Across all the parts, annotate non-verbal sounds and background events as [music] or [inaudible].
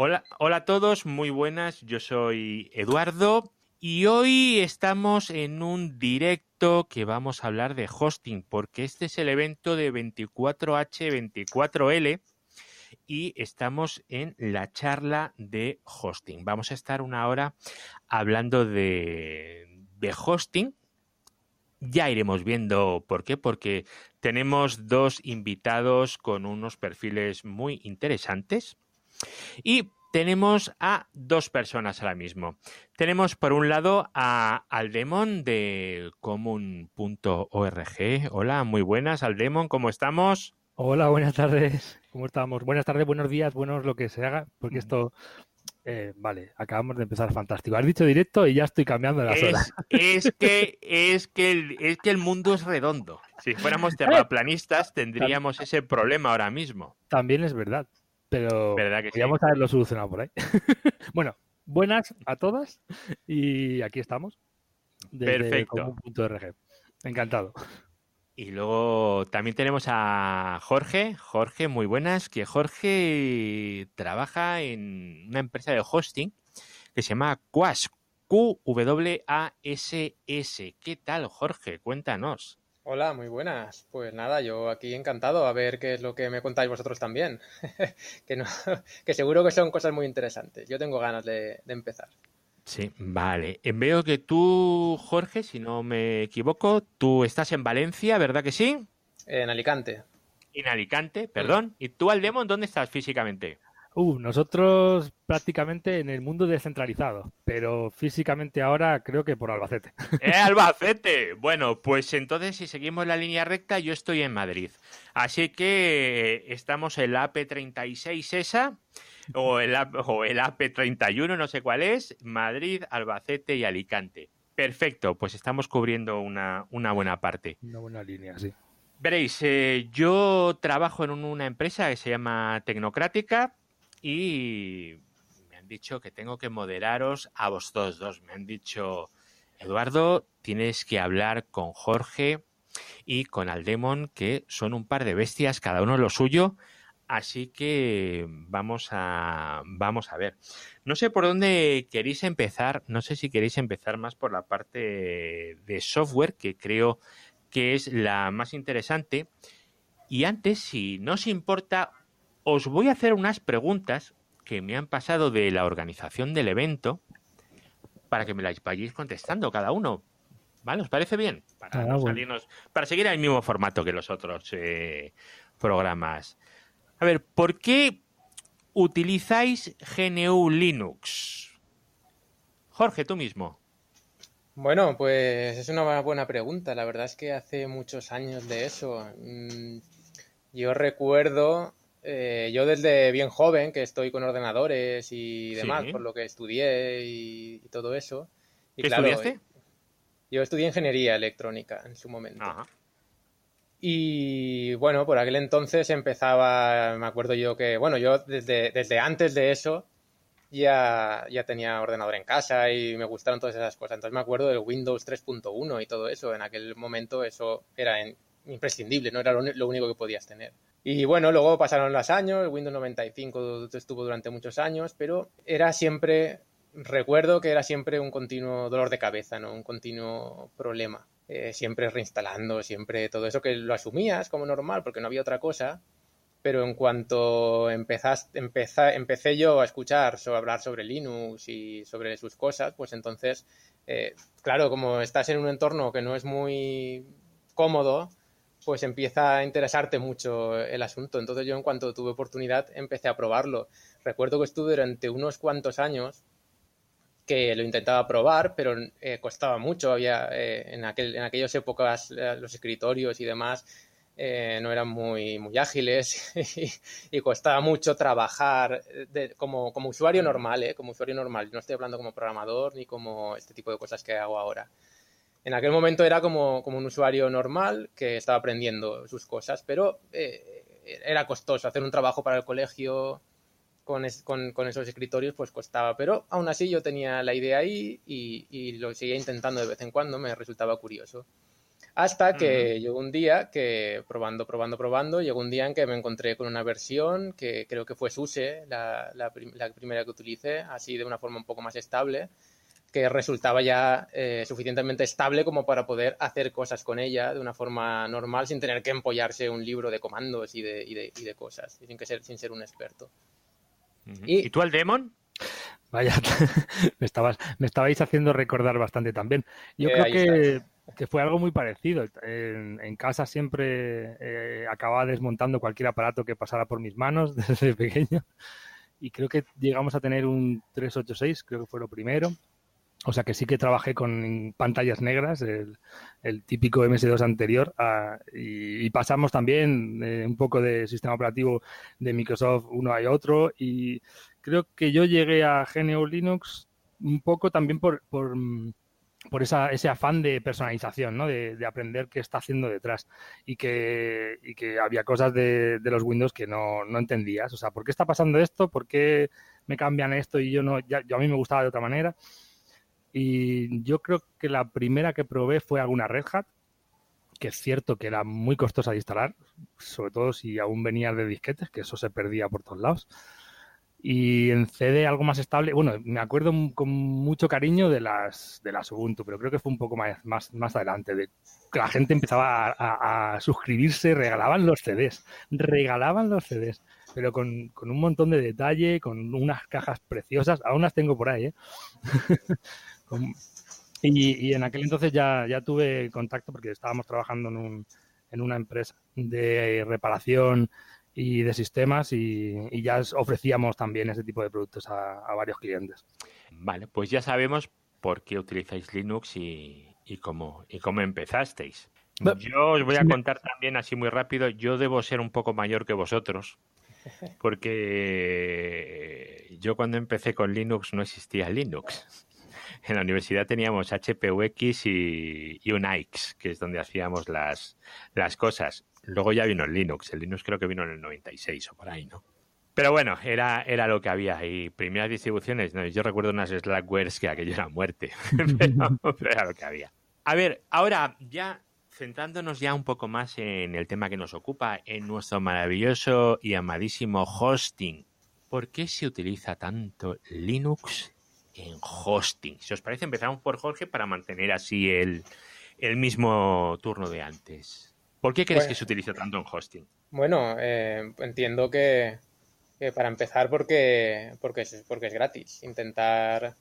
Hola, hola a todos, muy buenas. Yo soy Eduardo y hoy estamos en un directo que vamos a hablar de hosting, porque este es el evento de 24H24L y estamos en la charla de hosting. Vamos a estar una hora hablando de, de hosting. Ya iremos viendo por qué, porque tenemos dos invitados con unos perfiles muy interesantes. Y tenemos a dos personas ahora mismo. Tenemos por un lado a Aldemon de comun.org. Hola, muy buenas, Aldemon, ¿cómo estamos? Hola, buenas tardes. ¿Cómo estamos? Buenas tardes, buenos días, buenos lo que se haga, porque esto eh, vale, acabamos de empezar fantástico. Has dicho directo y ya estoy cambiando las es, horas. Es que, es, que el, es que el mundo es redondo. Si fuéramos [laughs] terraplanistas tendríamos ese problema ahora mismo. También es verdad. Pero ¿Verdad que podríamos sí? haberlo solucionado por ahí. [laughs] bueno, buenas a todas y aquí estamos. Perfecto. Encantado. Y luego también tenemos a Jorge. Jorge, muy buenas. Que Jorge trabaja en una empresa de hosting que se llama Quas. Q-W-A-S-S. ¿Qué tal, Jorge? Cuéntanos. Hola, muy buenas. Pues nada, yo aquí encantado a ver qué es lo que me contáis vosotros también. [laughs] que, no, [laughs] que seguro que son cosas muy interesantes. Yo tengo ganas de, de empezar. Sí, vale. Eh, Veo que tú, Jorge, si no me equivoco, tú estás en Valencia, ¿verdad que sí? En Alicante. En Alicante, perdón. ¿Y tú, Aldemon, dónde estás físicamente? Uh, nosotros prácticamente en el mundo descentralizado, pero físicamente ahora creo que por Albacete. [laughs] ¡Eh, Albacete! Bueno, pues entonces si seguimos la línea recta, yo estoy en Madrid. Así que estamos en la AP36 esa, o el, o el AP31, no sé cuál es, Madrid, Albacete y Alicante. Perfecto, pues estamos cubriendo una, una buena parte. Una buena línea, sí. Veréis, eh, yo trabajo en un- una empresa que se llama Tecnocrática y me han dicho que tengo que moderaros a vosotros dos. Me han dicho, Eduardo, tienes que hablar con Jorge y con Aldemon, que son un par de bestias, cada uno lo suyo. Así que vamos a, vamos a ver. No sé por dónde queréis empezar. No sé si queréis empezar más por la parte de software, que creo que es la más interesante. Y antes, si no os importa, os voy a hacer unas preguntas que me han pasado de la organización del evento para que me las vayáis contestando cada uno. ¿Vale? ¿Os parece bien? Para, Ah, no bueno. salirnos- para seguir el mismo formato que los otros eh, programas. A ver, ¿por qué utilizáis GNU Linux? Jorge, tú mismo. Bueno, pues es una buena pregunta. La verdad es que hace muchos años de eso. Mm, Yo recuerdo, eh, yo desde bien joven, que estoy con ordenadores y demás, Sí. por lo que estudié y, y todo eso. Y ¿Qué claro, estudiaste? Yo estudié ingeniería electrónica en su momento. Ajá. Y bueno, por aquel entonces empezaba, me acuerdo yo que, bueno, yo desde, desde antes de eso ya, ya tenía ordenador en casa y me gustaron todas esas cosas. Entonces me acuerdo del Windows 3.1 y todo eso. En aquel momento eso era en- imprescindible, no era lo, único que podías tener. Y bueno, luego pasaron los años, Windows 95 estuvo durante muchos años, pero era siempre, recuerdo que era siempre un continuo dolor de cabeza, ¿no? Un continuo problema. Eh, siempre reinstalando, siempre todo eso que lo asumías como normal porque no había otra cosa, pero en cuanto empezas, empeza- empecé yo a escuchar sobre hablar sobre Linux y sobre sus cosas, pues entonces, eh, claro, como estás en un entorno que no es muy cómodo, pues empieza a interesarte mucho el asunto. Entonces yo en cuanto tuve oportunidad empecé a probarlo. Recuerdo que estuve durante unos cuantos años que lo intentaba probar, pero eh, costaba mucho. Había eh, en, aquel, aquellas épocas eh, los escritorios y demás no eran muy, muy ágiles [laughs] y, costaba mucho trabajar de- como, usuario normal, como usuario normal. No estoy hablando como programador ni como este tipo de cosas que hago ahora. En aquel momento era como, como un usuario normal que estaba aprendiendo sus cosas, pero eh, era costoso hacer un trabajo para el colegio con, es- con- con esos escritorios, pues costaba. Pero aún así yo tenía la idea ahí y, y lo seguía intentando de vez en cuando, me resultaba curioso. Hasta que llegó un día que, probando, probando, probando, llegó un día en que me encontré con una versión que creo que fue SUSE, la, la, primera que utilicé, así de una forma un poco más estable, que resultaba ya eh, suficientemente estable como para poder hacer cosas con ella de una forma normal sin tener que empollarse un libro de comandos y de, y de, y de cosas, sin, que ser, sin ser un experto. ¿Y, tú al Demon? Vaya, [laughs] me, estabas, me estabais haciendo recordar bastante también. Yo creo que que fue algo muy parecido. En, casa siempre eh, acababa desmontando cualquier aparato que pasara por mis manos [laughs] desde pequeño. Y creo que llegamos a tener un 386, creo que fue lo primero. O sea que sí que trabajé con pantallas negras, el, típico MS2 anterior, y, pasamos también eh, un poco de sistema operativo de Microsoft uno a otro. Y creo que yo llegué a GNU Linux un poco también por, por por esa, ese afán de personalización, ¿no? De, aprender qué está haciendo detrás y que, y que había cosas de, los Windows que no, no, entendías. O sea, ¿por qué está pasando esto? ¿Por qué me cambian esto y yo no? Ya, yo a mí me gustaba de otra manera. Y yo creo que la primera que probé fue alguna Red Hat, que es cierto que era muy costosa de instalar, sobre todo si aún venía de disquetes, que eso se perdía por todos lados y en CD algo más estable. Bueno, me acuerdo con mucho cariño de las de las Ubuntu, pero creo que fue un poco más, más, más adelante, de que la gente empezaba a, suscribirse, regalaban los CDs, regalaban los CDs, pero con, con, un montón de detalle, con unas cajas preciosas, aún las tengo por ahí, ¿eh? [laughs] y, y, en aquel entonces ya, ya tuve contacto porque estábamos trabajando en, un, en una empresa de reparación y de sistemas y, ya ofrecíamos también ese tipo de productos a, varios clientes. Vale, pues ya sabemos por qué utilizáis Linux y, cómo, y cómo empezasteis. Yo os voy a contar también así muy rápido, yo debo ser un poco mayor que vosotros, [laughs] porque yo cuando empecé con Linux no existía Linux. En la universidad teníamos HPUX y, y Unix, que es donde hacíamos las, las cosas. Luego ya vino el Linux. El Linux creo que vino en el 96 o por ahí, ¿no? Pero bueno, era, era lo que había. Y primeras distribuciones, yo recuerdo unas Slackwares que aquello era muerte. [laughs] pero, era lo que había. A ver, ahora ya centrándonos ya un poco más en el tema que nos ocupa, en nuestro maravilloso y amadísimo hosting. ¿Por qué se utiliza tanto Linux en hosting? Si os parece, empezamos por Jorge para mantener así el, el mismo turno de antes. ¿Por qué crees que se utiliza tanto en hosting? Bueno, eh, entiendo que, para empezar porque, porque, es, porque es gratis. Intentar,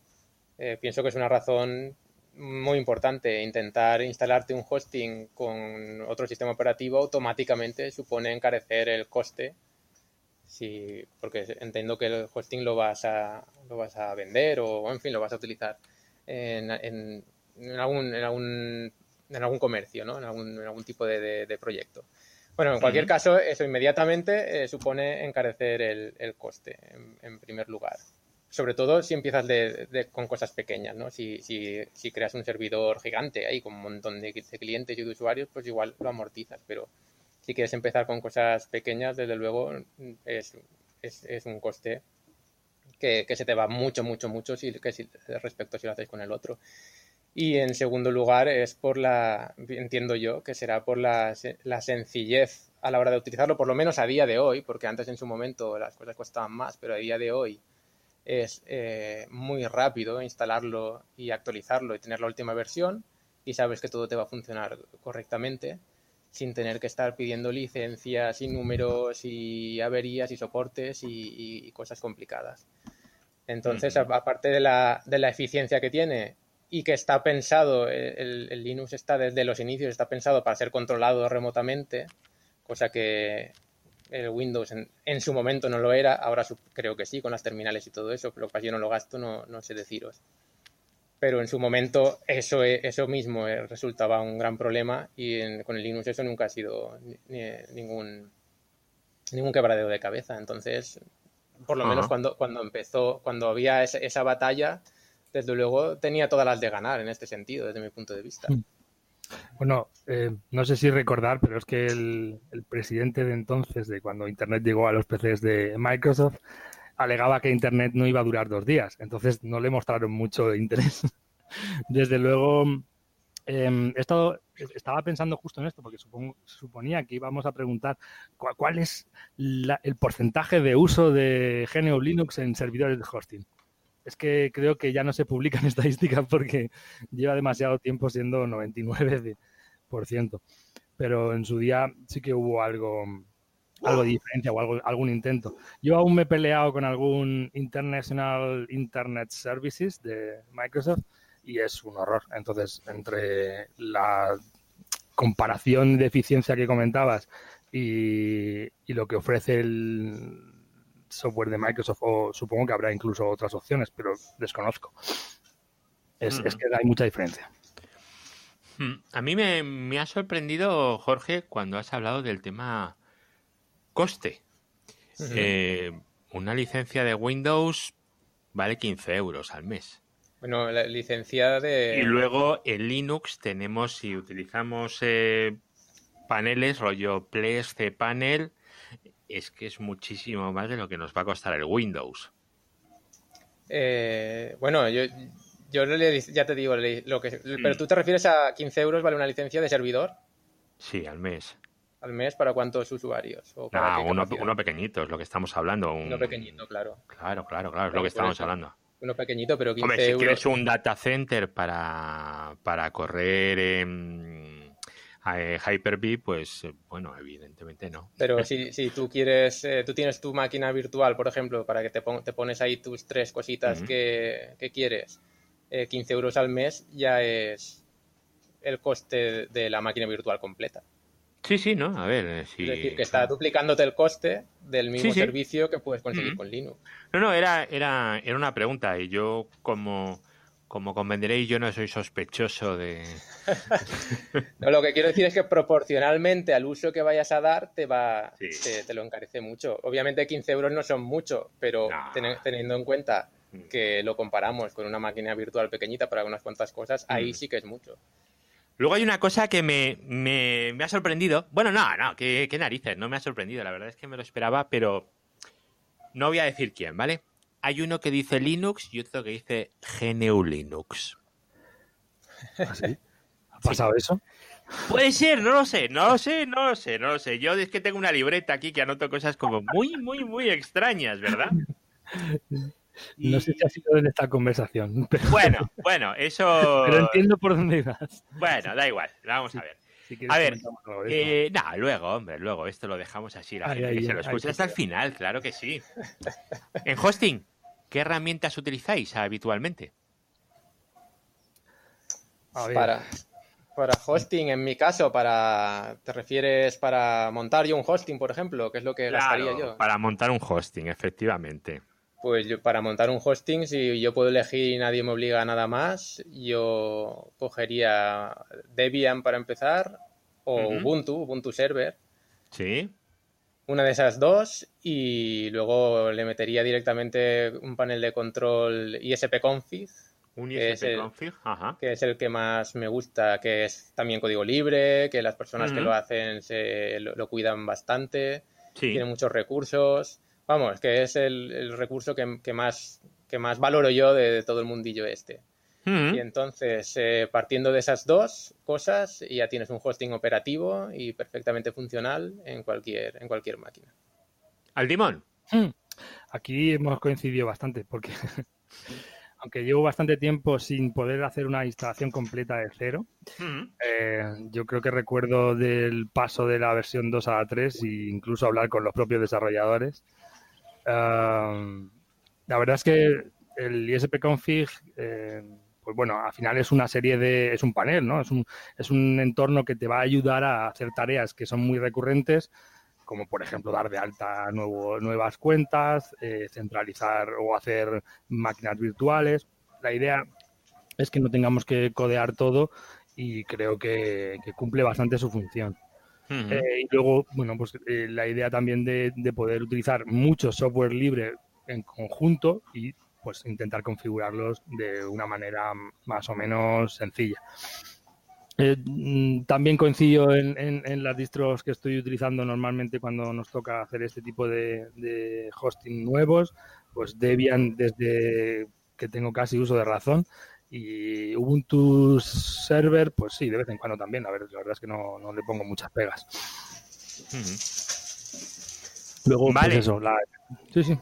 eh, pienso que es una razón muy importante. Intentar instalarte un hosting con otro sistema operativo automáticamente supone encarecer el coste. Sí, porque entiendo que el hosting lo vas a, lo vas a vender o, en fin, lo vas a utilizar en, en, en algún, en algún en algún comercio, ¿no? en, algún, en algún tipo de, proyecto. Bueno, en cualquier caso, eso inmediatamente eh, supone encarecer el, el coste, en, primer lugar. Sobre todo si empiezas de, con cosas pequeñas, ¿no? Si, si, si, creas un servidor gigante ahí con un montón de, clientes y de usuarios, pues igual lo amortizas. Pero si quieres empezar con cosas pequeñas, desde luego es, es, un coste que, se te va mucho, mucho, mucho si, respecto a si lo haces con el otro. Y en segundo lugar es por la, entiendo yo, que será por la, la, sencillez a la hora de utilizarlo, por lo menos a día de hoy, porque antes en su momento las cosas costaban más, pero a día de hoy es eh, muy rápido instalarlo y actualizarlo y tener la última versión y sabes que todo te va a funcionar correctamente sin tener que estar pidiendo licencias y números y averías y soportes y, cosas complicadas. Entonces, aparte de la, de la eficiencia que tiene y que está pensado, el, Linux está desde los inicios, está pensado para ser controlado remotamente, cosa que el Windows en, su momento no lo era, ahora creo que sí, con las terminales y todo eso, pero que yo no lo gasto, no, no sé deciros. Pero en su momento eso, eso mismo eh, resultaba un gran problema y con el Linux eso nunca ha sido ningún, ningún quebradero de cabeza. Entonces, por lo menos cuando, cuando empezó, cuando había esa batalla, desde luego tenía todas las de ganar en este sentido, desde mi punto de vista. Hmm. Bueno, eh, no sé si recordar, pero es que el, presidente de entonces, de cuando Internet llegó a los PCs de Microsoft, alegaba que Internet no iba a durar dos días. Entonces no le mostraron mucho interés. [laughs] Desde luego, em, he estado estaba pensando justo en esto, porque suponía que íbamos a preguntar cuál, es el porcentaje de uso de GNU Linux en servidores de hosting. Es que creo que ya no se publican [laughs] estadísticas porque lleva demasiado tiempo siendo 99%. Pero en su día sí que hubo algo, algo de diferencia o algo, algún intento. Yo aún me he peleado con algún International Internet Services de Microsoft y es un horror. Entonces, entre la comparación de eficiencia que comentabas y, lo que ofrece el software de Microsoft, o supongo que habrá incluso otras opciones, pero desconozco. Es, que hay mucha diferencia. Hmm. A mí me, ha sorprendido, Jorge, cuando has hablado del tema coste. Eh, una licencia de Windows vale 15 euros al mes. Bueno, la licencia de... Y luego en Linux tenemos, si utilizamos eh, paneles, rollo Ples, cPanel, es que es muchísimo más de lo que nos va a costar el Windows. Eh, bueno, yo, yo ya te digo, lo que, pero tú te refieres a 15 euros vale una licencia de servidor. Sí, al mes. ¿Al mes para cuántos usuarios? Ah, uno, pequeñito, es lo que estamos hablando. Uno pequeñito, claro. Claro, claro, claro, es lo que estamos hablando uno pequeñito, pero 15 Hombre, si quieres un data center para, para correr en eh, Hyper-V, pues eh, bueno, evidentemente no. Pero si, [laughs] si tú quieres, eh, tú tienes tu máquina virtual, por ejemplo, para que te, te pones ahí tus tres cositas que, que, quieres, 15 euros al mes ya es el coste de la máquina virtual completa. Sí, sí, ¿no? A ver, si... Es decir, que está duplicándote el coste del mismo servicio que puedes conseguir con Linux. No, no, era, era, era una pregunta y yo como, como convendréis, yo no soy sospechoso de... [laughs] [laughs] no, lo que quiero decir es que proporcionalmente al uso que vayas a dar te va te, lo encarece mucho. Obviamente 15 euros no son mucho, pero teniendo en cuenta mm. que lo comparamos con una máquina virtual pequeñita para unas cuantas cosas, ahí mm. sí que es mucho. Luego hay una cosa que me, me, ha sorprendido. Bueno, no, no, qué, narices, no me ha sorprendido. La verdad es que me lo esperaba, pero no voy a decir quién, ¿vale? Hay uno que dice Linux y otro que dice GNU Linux. ¿Ah, sí? [laughs] ¿Ha pasado eso? Puede ser, no lo sé, no lo sé, no lo sé, no lo sé. Yo es que tengo una libreta aquí que anoto cosas como muy, muy, muy extrañas, ¿verdad? [laughs] No sé si ha sido en esta conversación. [laughs] Bueno, bueno, eso. Pero entiendo por dónde vas. Bueno, da igual, vamos a ver. a ver, eh, luego, hombre, luego, esto lo dejamos así, la gente que se lo escucha hasta el final, claro que sí. En hosting, ¿qué herramientas utilizáis habitualmente? Para, para hosting, en mi caso, para ¿te refieres para montar yo un hosting, por ejemplo? ¿Qué es lo que gastaría yo? Para montar un hosting, efectivamente. Pues yo, para montar un hosting, si yo puedo elegir y nadie me obliga a nada más, yo cogería Debian para empezar o Ubuntu, Ubuntu Server. Sí. Una de esas dos y luego le metería directamente un panel de control ISP-config. Un ISP-config, ajá. Que es el que más me gusta, que es también código libre, que las personas que lo hacen se, lo, cuidan bastante, tiene muchos recursos Vamos, que es el, recurso que, más, que más valoro yo de, todo el mundillo este. Mm. Y entonces, eh, partiendo de esas dos cosas, ya tienes un hosting operativo y perfectamente funcional en cualquier, en cualquier máquina. ¿Al timón? Mm. Aquí hemos coincidido bastante, porque [laughs] aunque llevo bastante tiempo sin poder hacer una instalación completa de cero, mm. eh, yo creo que recuerdo del paso de la versión 2 a la 3 e incluso hablar con los propios desarrolladores la verdad es que el ISP config, eh, pues bueno, al final es una serie de, es un panel, ¿no? Es un, es un entorno que te va a ayudar a hacer tareas que son muy recurrentes, como por ejemplo dar de alta nuevo, nuevas cuentas, eh, centralizar o hacer máquinas virtuales. La idea es que no tengamos que codear todo y creo que cumple bastante su función. Eh, y luego, bueno, pues eh, la idea también de, poder utilizar mucho software libre en conjunto y pues intentar configurarlos de una manera más o menos sencilla. Eh, mm, también coincido en, las distros que estoy utilizando normalmente cuando nos toca hacer este tipo de, hosting nuevos, pues Debian desde que tengo casi uso de razón Y Ubuntu Server, pues sí, de vez en cuando también. A ver, la verdad es que no, no le pongo muchas pegas. Luego, pues vale. eso, Sí, sí.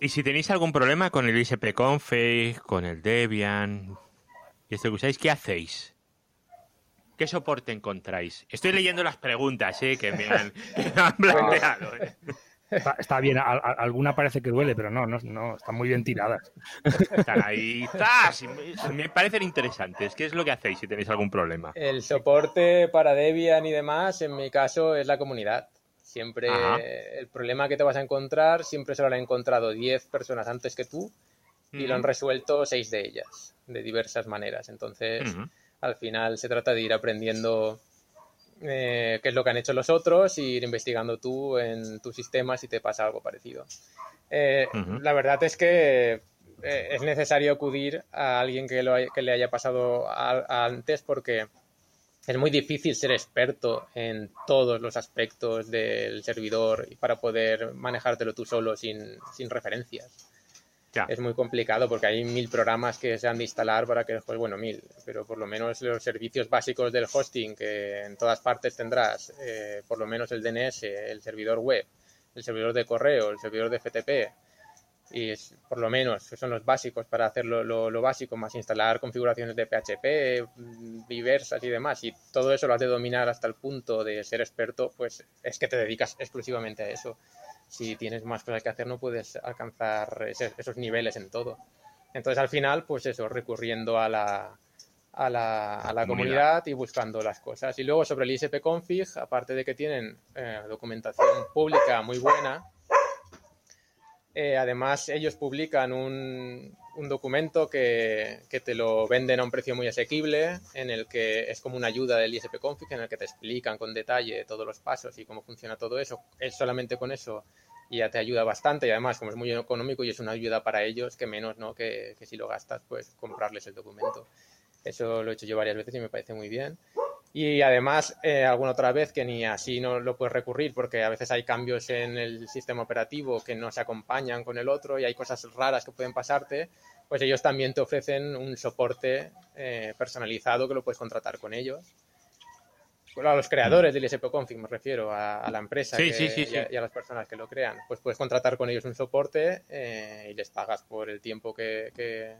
Y si tenéis algún problema con el ISP-config, con el Debian, y esto que usáis, ¿qué hacéis? ¿Qué soporte encontráis? Estoy leyendo las preguntas ¿eh? que, me han, [laughs] planteado. ¿eh? Está, bien, alguna parece que duele, pero no, no, no están muy bien tiradas. Están ahí, ¡zas! Me parecen interesantes. ¿Qué es lo que hacéis si tenéis algún problema? El soporte para Debian y demás, en mi caso, es la comunidad. Siempre el problema que te vas a encontrar, siempre se lo han encontrado 10 personas antes que tú y lo han resuelto 6 de ellas, de diversas maneras. Entonces, al final se trata de ir aprendiendo eh, qué es lo que han hecho los otros y ir investigando tú en tu sistema si te pasa algo parecido. Eh, la verdad es que eh, es necesario acudir a alguien que, lo que le haya pasado antes porque es muy difícil ser experto en todos los aspectos del servidor y para poder manejártelo tú solo sin, sin referencias es muy complicado porque hay mil programas que se han de instalar para que después, bueno, mil, pero por lo menos los servicios básicos del hosting que en todas partes tendrás, eh, por lo menos el DNS, el servidor web, el servidor de correo, el servidor de FTP, y es, por lo menos son los básicos para hacer lo, lo, básico, más instalar configuraciones de PHP diversas y demás, y todo eso lo has de dominar hasta el punto de ser experto, pues es que te dedicas exclusivamente a eso si tienes más cosas que hacer no puedes alcanzar esos niveles en todo. Entonces al final, pues eso, recurriendo a la, a la, a la comunidad. y buscando las cosas. Y luego sobre el ISP config, aparte de que tienen eh, documentación pública muy buena, eh, además ellos publican un, un documento que, que, te lo venden a un precio muy asequible, en el que es como una ayuda del ISP config, en el que te explican con detalle todos los pasos y cómo funciona todo eso. Es solamente con eso ya te ayuda bastante y además como es muy económico y es una ayuda para ellos, que menos ¿no? que, que si lo gastas, pues comprarles el documento. Eso lo he hecho yo varias veces y me parece muy bien. Y además, eh, alguna otra vez que ni así no lo puedes recurrir porque a veces hay cambios en el sistema operativo que no se acompañan con el otro y hay cosas raras que pueden pasarte, pues ellos también te ofrecen un soporte eh, personalizado que lo puedes contratar con ellos. a los creadores del ISP-Config me refiero, a, la empresa y, a, las personas que lo crean. Pues puedes contratar con ellos un soporte eh, y les pagas por el tiempo que que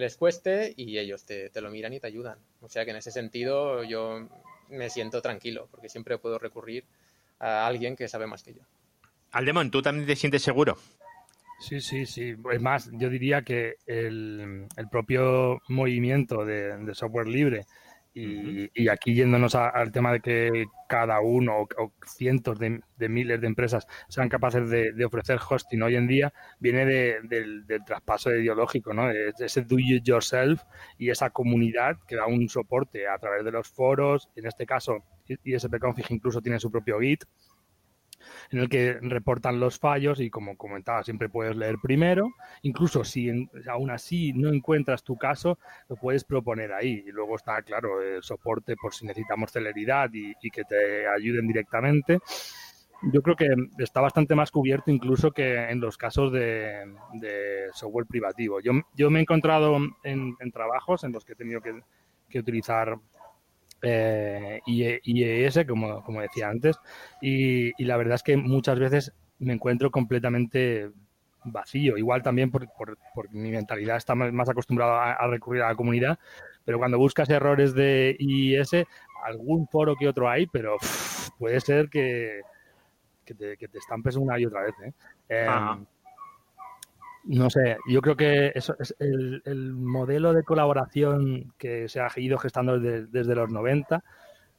les cueste y ellos te, lo miran y te ayudan. O sea que en ese sentido yo me siento tranquilo porque siempre puedo recurrir a alguien que sabe más que yo. Aldemon, ¿tú también te sientes seguro? Sí, sí, sí. Es más, yo diría que el, propio movimiento de, software libre y, aquí yéndonos al tema de que cada uno o, cientos de, miles de empresas sean capaces de, ofrecer hosting hoy en día, viene del, traspaso ideológico, ¿no? De, ese do it yourself y esa comunidad que da un soporte a través de los foros. En este caso, ISP Config incluso tiene su propio Git en el que reportan los fallos y como comentaba, siempre puedes leer primero, incluso si aún así no encuentras tu caso, lo puedes proponer ahí y luego está, claro, el soporte por si necesitamos celeridad y, que te ayuden directamente. Yo creo que está bastante más cubierto incluso que en los casos de, software privativo. Yo, yo, me he encontrado en, trabajos en los que he tenido que, que utilizar eh, IES, como, como decía antes, y, la verdad es que muchas veces me encuentro completamente vacío. Igual también por, por, mi mentalidad está más, acostumbrada a, recurrir a la comunidad, pero cuando buscas errores de IIS, algún foro que otro hay, pero puede ser que, que, te, que te estampes una y otra vez. ¿eh? No sé, yo creo que eso es el, modelo de colaboración que se ha ido gestando desde, los 90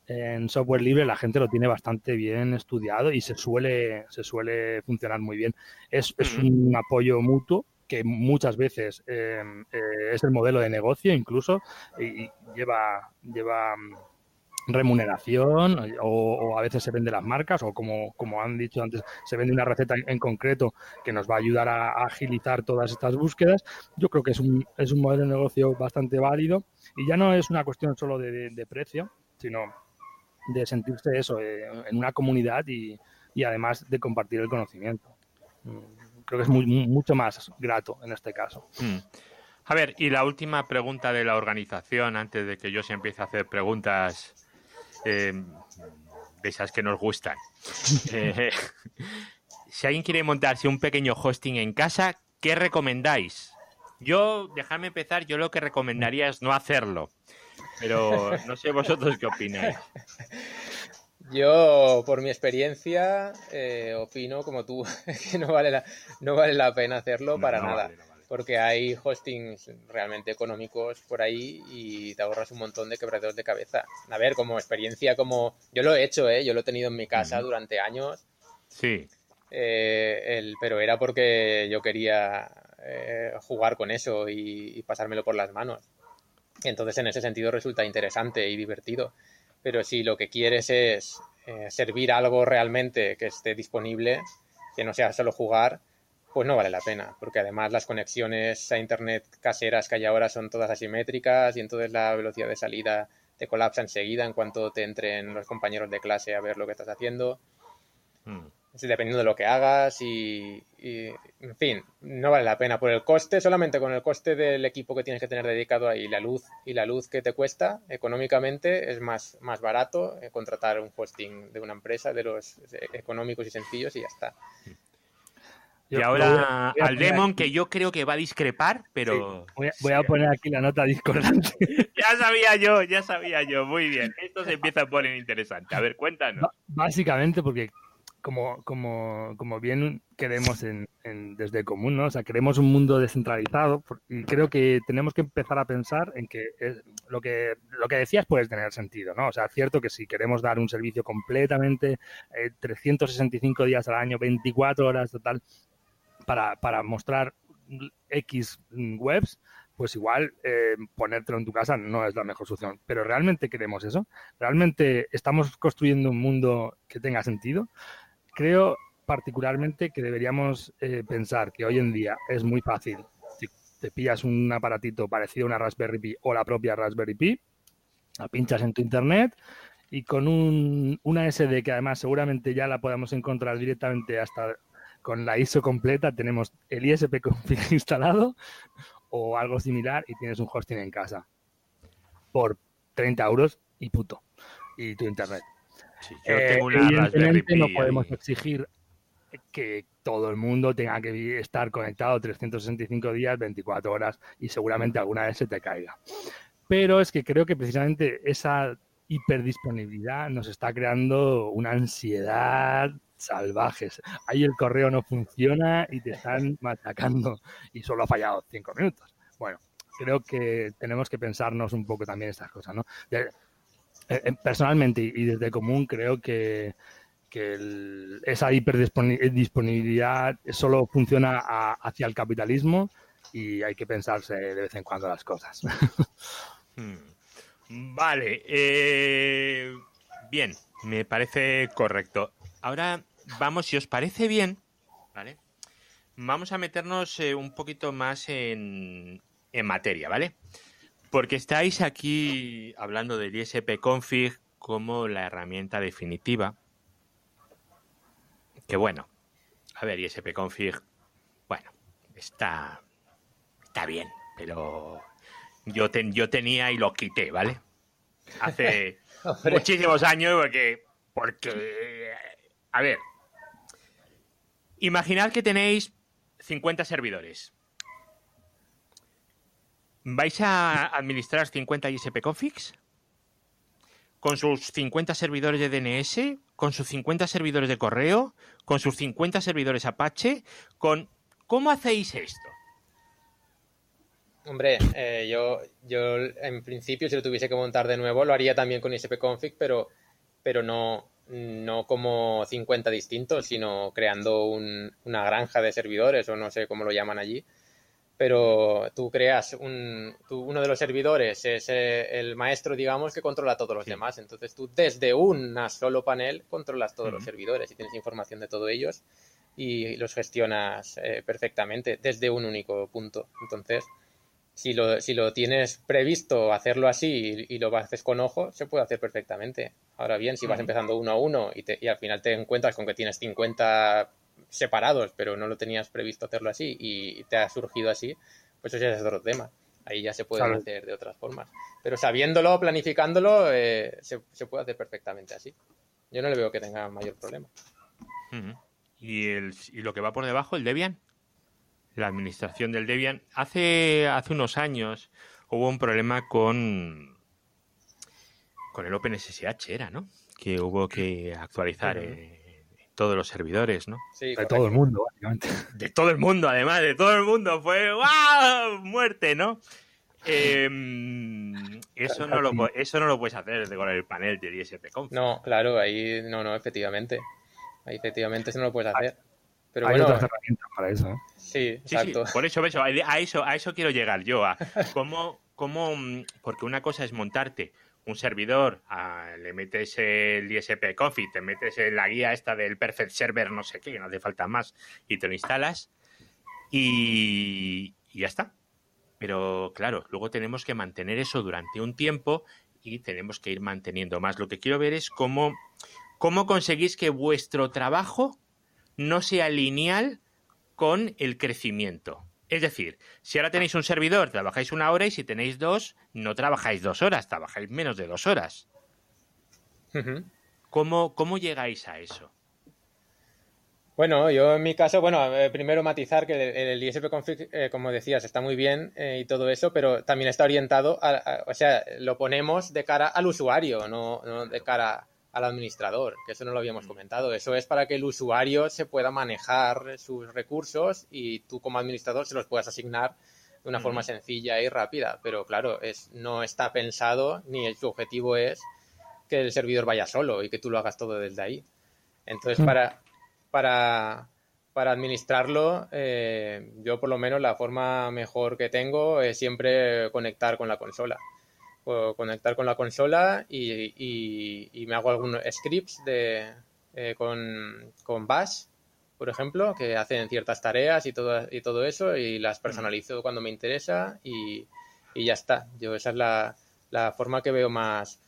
en software libre la gente lo tiene bastante bien estudiado y se suele, se suele funcionar muy bien. Es, un apoyo mutuo que muchas veces eh, eh, es el modelo de negocio incluso y lleva, lleva remuneración o, a veces se vende las marcas o como, como han dicho antes, se vende una receta en, concreto que nos va a ayudar a, agilizar todas estas búsquedas. Yo creo que es un, es un modelo de negocio bastante válido y ya no es una cuestión solo de, precio, sino de sentirse eso eh, en una comunidad y, y, además de compartir el conocimiento. Mm, creo que es muy, mucho más grato en este caso. Mm. A ver, y la última pregunta de la organización, antes de que yo se empiece a hacer preguntas eh, de esas que nos gustan. [laughs] Eh, si alguien quiere montarse un pequeño hosting en casa, ¿qué recomendáis? Yo, dejadme empezar, yo lo que recomendaría es no hacerlo. Pero no sé vosotros qué opináis. Yo, por mi experiencia, eh, opino como tú, [laughs] que no vale la, no vale la pena hacerlo para nada. Porque hay hostings realmente económicos por ahí y te ahorras un montón de quebraderos de cabeza. A ver, como experiencia, como yo lo he hecho, ¿eh? yo lo he tenido en mi casa durante años. Sí. Eh, el, pero era porque yo quería eh, jugar con eso y, pasármelo por las manos. Entonces, en ese sentido, resulta interesante y divertido. Pero si lo que quieres es eh, servir algo realmente que esté disponible, que no sea solo jugar, pues no vale la pena, porque además las conexiones a Internet caseras que hay ahora son todas asimétricas y entonces la velocidad de salida te colapsa enseguida en cuanto te entren los compañeros de clase a ver lo que estás haciendo. Hmm dependiendo de lo que hagas y, en fin, no vale la pena por el coste, solamente con el coste del equipo que tienes que tener dedicado ahí, la luz y la luz que te cuesta económicamente es más, más barato eh, contratar un hosting de una empresa de los eh, económicos y sencillos y ya está. Y ahora al Demon, que yo creo que va a discrepar, pero... Voy, a, poner aquí la nota discordante. [laughs] ya sabía yo, ya sabía yo. Muy bien. Esto se empieza a poner interesante. A ver, cuéntanos. básicamente porque como, como, como bien queremos en, desde común, ¿no? O sea, queremos un mundo descentralizado y creo que tenemos que empezar a pensar en que lo que lo que decías puede tener sentido, ¿no? O sea, es cierto que si queremos dar un servicio completamente 365 eh, días al año, 24 horas total para, para mostrar X webs, pues igual eh, ponértelo en tu casa no es la mejor solución. Pero ¿realmente queremos eso? ¿Realmente estamos construyendo un mundo que tenga sentido? Creo particularmente que deberíamos eh, pensar que hoy en día es muy fácil. Te pillas un aparatito parecido a una Raspberry Pi o la propia Raspberry Pi, la pinchas en tu internet y con un, una SD que además seguramente ya la podamos encontrar directamente hasta con la ISO completa, tenemos el ISP [laughs] config instalado o algo similar y tienes un hosting en casa por 30 euros y puto. Y tu internet. Eh, evidentemente no podemos exigir que todo el mundo tenga que estar conectado 365 días, 24 horas y seguramente alguna vez se te caiga. Pero es que creo que precisamente esa hiperdisponibilidad nos está creando una ansiedad salvaje. Ahí el correo no funciona y te están matacando y solo ha fallado 5 minutos. Bueno, creo que tenemos que pensarnos un poco también estas cosas, ¿no? Eh, eh, personalmente y desde común creo que, esa hiperdisponibilidad solo funciona hacia el capitalismo y hay que pensarse de vez en cuando las cosas. [laughs] Hmm. Vale, eh, bien, me parece correcto. Ahora vamos, si os parece bien, ¿vale? Vamos a meternos un poquito más en, en materia, ¿vale? Porque estáis aquí hablando del ISP config como la herramienta definitiva. Que bueno, a ver, ISP config, bueno, está, está bien, pero yo, yo tenía y lo quité, ¿vale? Hace [laughs] muchísimos años porque, porque, a ver, imaginad que tenéis 50 servidores ¿Vais a administrar 50 ISP configs? ¿Con sus 50 servidores de DNS? ¿Con sus 50 servidores de correo? ¿Con sus 50 servidores Apache? ¿Con ¿Cómo hacéis esto? Hombre, eh, yo, yo en principio si lo tuviese que montar de nuevo lo haría también con ISP config, pero, pero no, no como 50 distintos, sino creando una granja de servidores o no sé cómo lo llaman allí pero tú creas un, uno de los servidores es eh, el maestro, digamos, que controla todos los demás. Entonces tú desde un solo panel controlas todos los servidores y tienes información de todos ellos y los gestionas eh, perfectamente desde un único punto. Entonces, si lo, si lo tienes previsto hacerlo así y, lo haces con ojo, se puede hacer perfectamente. Ahora bien, si vas empezando uno a uno y, y al final te encuentras con que tienes 50 separados, pero no lo tenías previsto hacerlo así y te ha surgido así, pues eso ya es otro tema. Ahí ya se puede hacer de otras formas. Pero sabiéndolo, planificándolo, eh, se, puede hacer perfectamente así. Yo no le veo que tenga mayor problema. ¿Y, el, ¿Y lo que va por debajo, el Debian? La administración del Debian. Hace, hace unos años hubo un problema con, con el OpenSSH, era, ¿no? Que hubo que actualizar eh, todos los servidores, ¿no? Sí, de todo el mundo, básicamente. [laughs] De todo el mundo, además, de todo el mundo. Fue ¡wow! Muerte, ¿no? Em, eso, no lo, eso no lo puedes hacer con el panel de ISP-Conf. No, claro, ahí no, no, efectivamente. Ahí efectivamente eso no lo puedes hacer. Pero Hay bueno, otras herramientas para eso. ¿eh? Sí, exacto. por eso, eso, a eso, a eso quiero llegar yo. A [laughs] cómo, cómo, porque una cosa es montarte un servidor, le metes el ISP Config, te metes en la guía esta del Perfect Server, no sé qué, que no hace falta más, y te lo instalas y, ya está. Pero claro, luego tenemos que mantener eso durante un tiempo y tenemos que ir manteniendo más. Lo que quiero ver es cómo, cómo conseguís que vuestro trabajo no sea lineal con el crecimiento. Es decir, si ahora tenéis un servidor, trabajáis una hora y si tenéis dos, no trabajáis dos horas, trabajáis menos de dos horas. ¿Cómo, ¿Cómo llegáis a eso? Bueno, yo en mi caso, bueno, eh, primero matizar que el, ISP config, eh, como decías, está muy bien eh, y todo eso, pero también está orientado, a, o sea, lo ponemos de cara al usuario, no, no de cara al administrador, que eso no lo habíamos comentado. Eso es para que el usuario se pueda manejar sus recursos y tú como administrador se los puedas asignar de una forma sencilla y rápida. Pero claro, es, no está pensado ni su objetivo es que el servidor vaya solo y que tú lo hagas todo desde ahí. Entonces, para, para, para administrarlo, eh, yo por lo menos la forma mejor que tengo es siempre conectar con la consola conectar con la consola y, me hago algunos scripts de, eh, con, con, Bash, por ejemplo, que hacen ciertas tareas y todo, y todo eso y las personalizo cuando me interesa y, ya está. Yo esa es la, la, forma que veo más,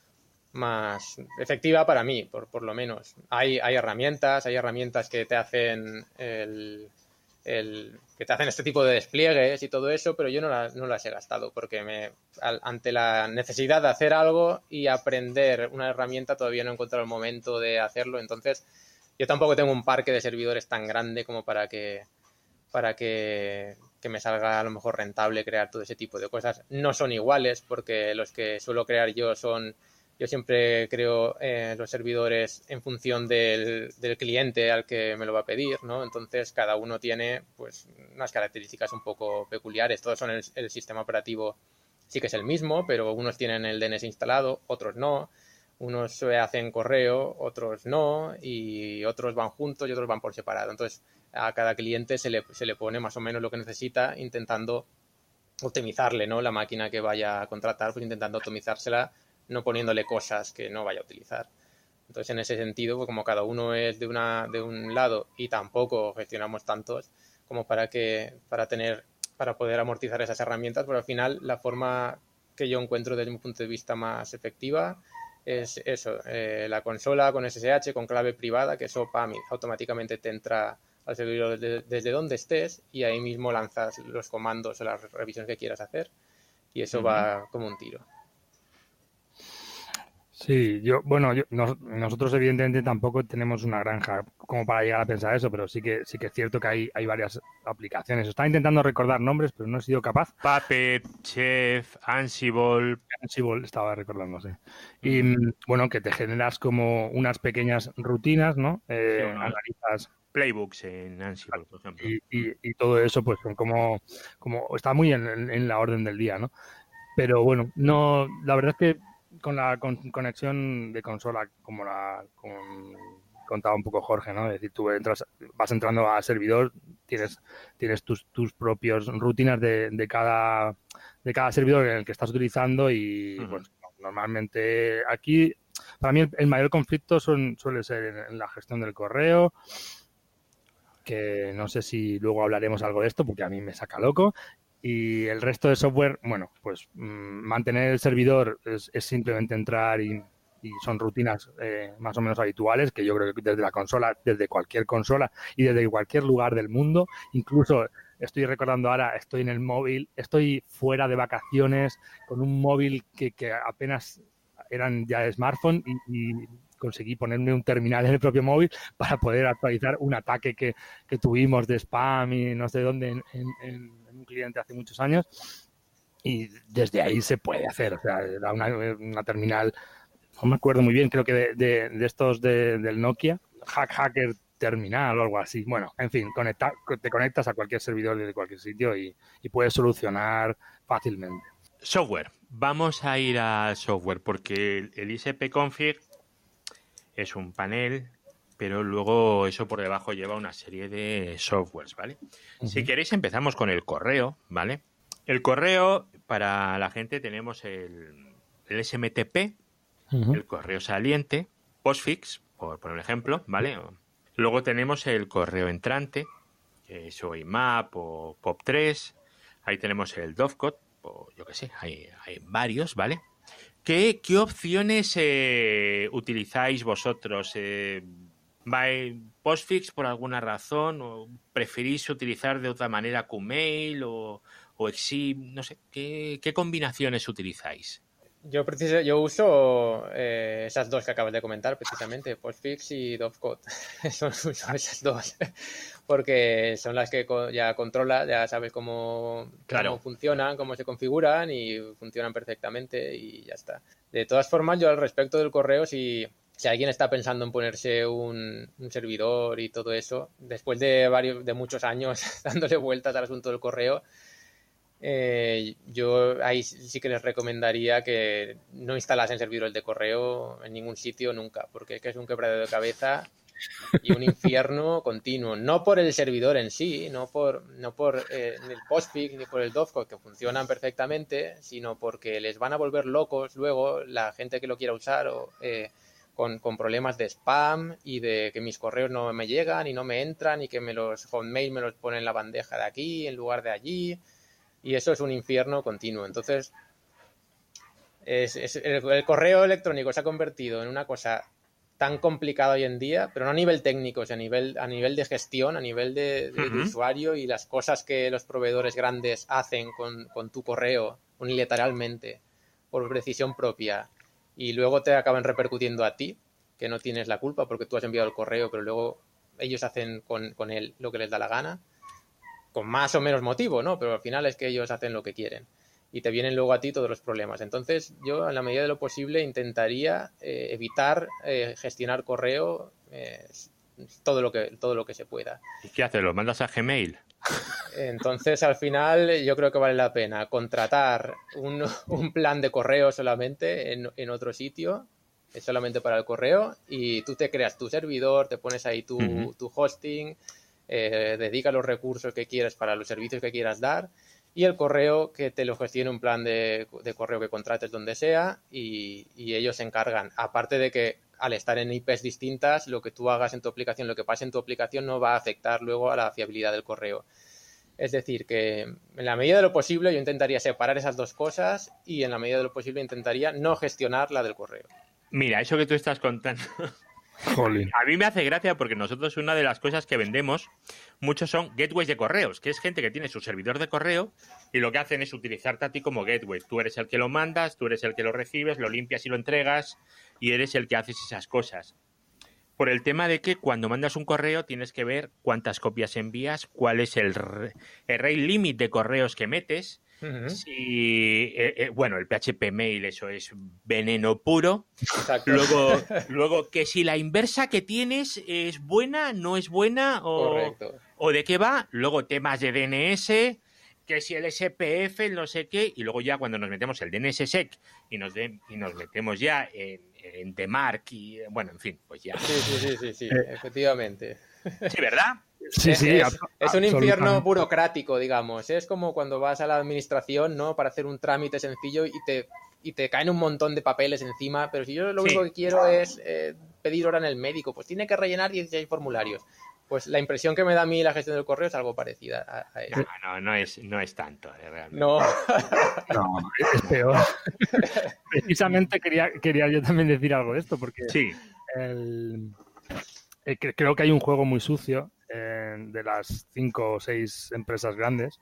más efectiva para mí, por, por lo menos. Hay, hay herramientas, hay herramientas que te hacen el, el, que te hacen este tipo de despliegues y todo eso, pero yo no, no las he gastado porque me, ante la necesidad de hacer algo y aprender una herramienta todavía no he encontrado el momento de hacerlo. Entonces, yo tampoco tengo un parque de servidores tan grande como para que, para que me salga a lo mejor rentable crear todo ese tipo de cosas. No son iguales porque los que suelo crear yo son yo siempre creo eh, los servidores en función del, cliente al que me lo va a pedir, ¿no? Entonces cada uno tiene pues unas características un poco peculiares. Todos son el, sistema operativo sí que es el mismo, pero unos tienen el DNS instalado, otros no. Unos se hacen correo, otros no, y otros van juntos y otros van por separado. Entonces, a cada cliente se le, se le pone más o menos lo que necesita, intentando optimizarle, ¿no? La máquina que vaya a contratar, pues intentando optimizársela no poniéndole cosas que no vaya a utilizar. Entonces, en ese sentido, pues como cada uno es de, una, de un lado y tampoco gestionamos tantos como para que para tener para poder amortizar esas herramientas, pero al final la forma que yo encuentro desde mi punto de vista más efectiva es eso, eh, la consola con SSH, con clave privada, que eso PAM automáticamente te entra al servidor desde, donde estés y ahí mismo lanzas los comandos o las revisiones que quieras hacer y eso va como un tiro. Sí, yo, bueno, nosotros evidentemente tampoco tenemos una granja como para llegar a pensar eso, pero sí que sí que es cierto que hay, hay varias aplicaciones. Estaba intentando recordar nombres, pero no he sido capaz. Puppet, Chef, Ansible. Ansible estaba recordándose. Y bueno, que te generas como unas pequeñas rutinas, ¿no? Eh, analizas playbooks en Ansible, por ejemplo. Y, y, todo eso, pues, como, como está muy en, en, la orden del día, ¿no? Pero bueno, no, la verdad es que con la conexión de consola, como la contaba un poco Jorge, ¿no? Es decir, tú entras, vas entrando a servidor, tienes, tienes tus, tus propias rutinas de, de, cada, de cada servidor en el que estás utilizando y pues, normalmente aquí, para mí el, mayor conflicto son, suele ser en, la gestión del correo, que no sé si luego hablaremos algo de esto porque a mí me saca loco y el resto de software, bueno, pues mm, mantener el servidor es, simplemente entrar y, son rutinas eh, más o menos habituales que yo creo que desde la consola, desde cualquier consola y desde cualquier lugar del mundo, incluso estoy recordando ahora, estoy en el móvil, estoy fuera de vacaciones con un móvil que, apenas eran ya smartphone y, conseguí ponerme un terminal en el propio móvil [laughs] para poder actualizar un ataque que, tuvimos de spam y no sé dónde en, un cliente hace muchos años. Y desde ahí se puede hacer, o sea, era una, terminal, no me acuerdo muy bien, creo que de, de estos del Nokia, Hack Hacker terminal o algo así. Bueno, en fin, te conectas a cualquier servidor de cualquier sitio y, puedes solucionar fácilmente. Software. Vamos a ir a software porque el ISP config es un panel, pero luego eso por debajo lleva una serie de softwares, ¿vale? Si queréis empezamos con el correo, ¿vale? El correo, para la gente tenemos el, SMTP, el correo saliente, Postfix, por poner un ejemplo, ¿vale? Luego tenemos el correo entrante, que es o IMAP o POP3. Ahí tenemos el Dovecot, o yo qué sé, hay, varios, ¿vale? ¿Qué, qué opciones eh, utilizáis vosotros? Eh, ¿Postfix por alguna razón? ¿O preferís utilizar de otra manera QMail o, o Exib? No sé, ¿qué, qué combinaciones utilizáis? Yo, yo uso eh, esas dos que acabas de comentar, precisamente, Postfix y Dovecot. [laughs] son, esas dos. Porque son las que ya controlas, ya sabes cómo, funcionan, cómo se configuran y funcionan perfectamente y ya está. De todas formas, yo al respecto del correo, si, si alguien está pensando en ponerse un, un, servidor y todo eso, después de varios, de muchos años [laughs] dándole vueltas al asunto del correo, eh, yo ahí sí que les recomendaría que no instalasen servidores de correo en ningún sitio nunca, porque es que es un quebradero de cabeza [laughs] y un infierno continuo. No por el servidor en sí, no por, no por eh, el Postfix ni por el Dovecot, que funcionan perfectamente, sino porque les van a volver locos luego la gente que lo quiera usar o, eh, con, con, problemas de spam y de que mis correos no me llegan y no me entran y que me los hotmail me los ponen en la bandeja de aquí en lugar de allí y eso es un infierno continuo. Entonces, el, correo electrónico se ha convertido en una cosa tan complicada hoy en día, pero no a nivel técnico, sino a nivel, a nivel de gestión, a nivel de, usuario y las cosas que los proveedores grandes hacen con, con tu correo unilateralmente, por decisión propia, y luego te acaban repercutiendo a ti, que no tienes la culpa porque tú has enviado el correo, pero luego ellos hacen con, con él lo que les da la gana con más o menos motivo, ¿no? Pero al final es que ellos hacen lo que quieren y te vienen luego a ti todos los problemas. Entonces, yo, en la medida de lo posible, intentaría eh, evitar eh, gestionar correo eh, todo, lo que, todo lo que se pueda. ¿Y qué haces? ¿Lo mandas a Gmail? Entonces, al final, yo creo que vale la pena contratar un, un plan de correo solamente en, en, otro sitio, solamente para el correo, y tú te creas tu servidor, te pones ahí tu, tu hosting eh, dedica los recursos que quieras para los servicios que quieras dar y el correo que te lo gestione un plan de, correo que contrates donde sea y, ellos se encargan. Aparte de que al estar en IPs distintas, lo que tú hagas en tu aplicación, lo que pase en tu aplicación no va a afectar luego a la fiabilidad del correo. Es decir, que en la medida de lo posible yo intentaría separar esas dos cosas y en la medida de lo posible intentaría no gestionar la del correo. Mira, eso que tú estás contando a mí me hace gracia porque nosotros una de las cosas que vendemos muchos son gateways de correos, que es gente que tiene su servidor de correo y lo que hacen es utilizarte a ti como gateway. Tú eres el que lo mandas, tú eres el que lo recibes, lo limpias y lo entregas y eres el que haces esas cosas. Por el tema de que cuando mandas un correo tienes que ver cuántas copias envías, cuál es el, el limit de correos que metes si, eh, eh, bueno, el PHP mail, eso es veneno puro. Luego, [laughs] luego, que si la inversa que tienes es buena, no es buena, o, o de qué va. Luego temas de DNS, que si el SPF, no sé qué, y luego ya cuando nos metemos el DNSSEC y nos, y nos metemos ya en, en DMARC y, bueno, en fin, pues ya. Sí, sí, sí, sí, sí eh. efectivamente. Sí, ¿verdad? Sí, sí, es, un infierno burocrático, digamos. Es como cuando vas a la administración, ¿no? Para hacer un trámite sencillo y te, y te caen un montón de papeles encima. Pero si yo lo único que quiero es eh, pedir hora en el médico, pues tiene que rellenar 16 formularios. Pues la impresión que me da a mí la gestión del correo es algo parecida a, eso. No, no, no es, no es tanto, eh, realmente. No. [laughs] no, es peor. [laughs] Precisamente quería, quería yo también decir algo de esto, porque sí. el, creo que hay un juego muy sucio de las cinco o seis empresas grandes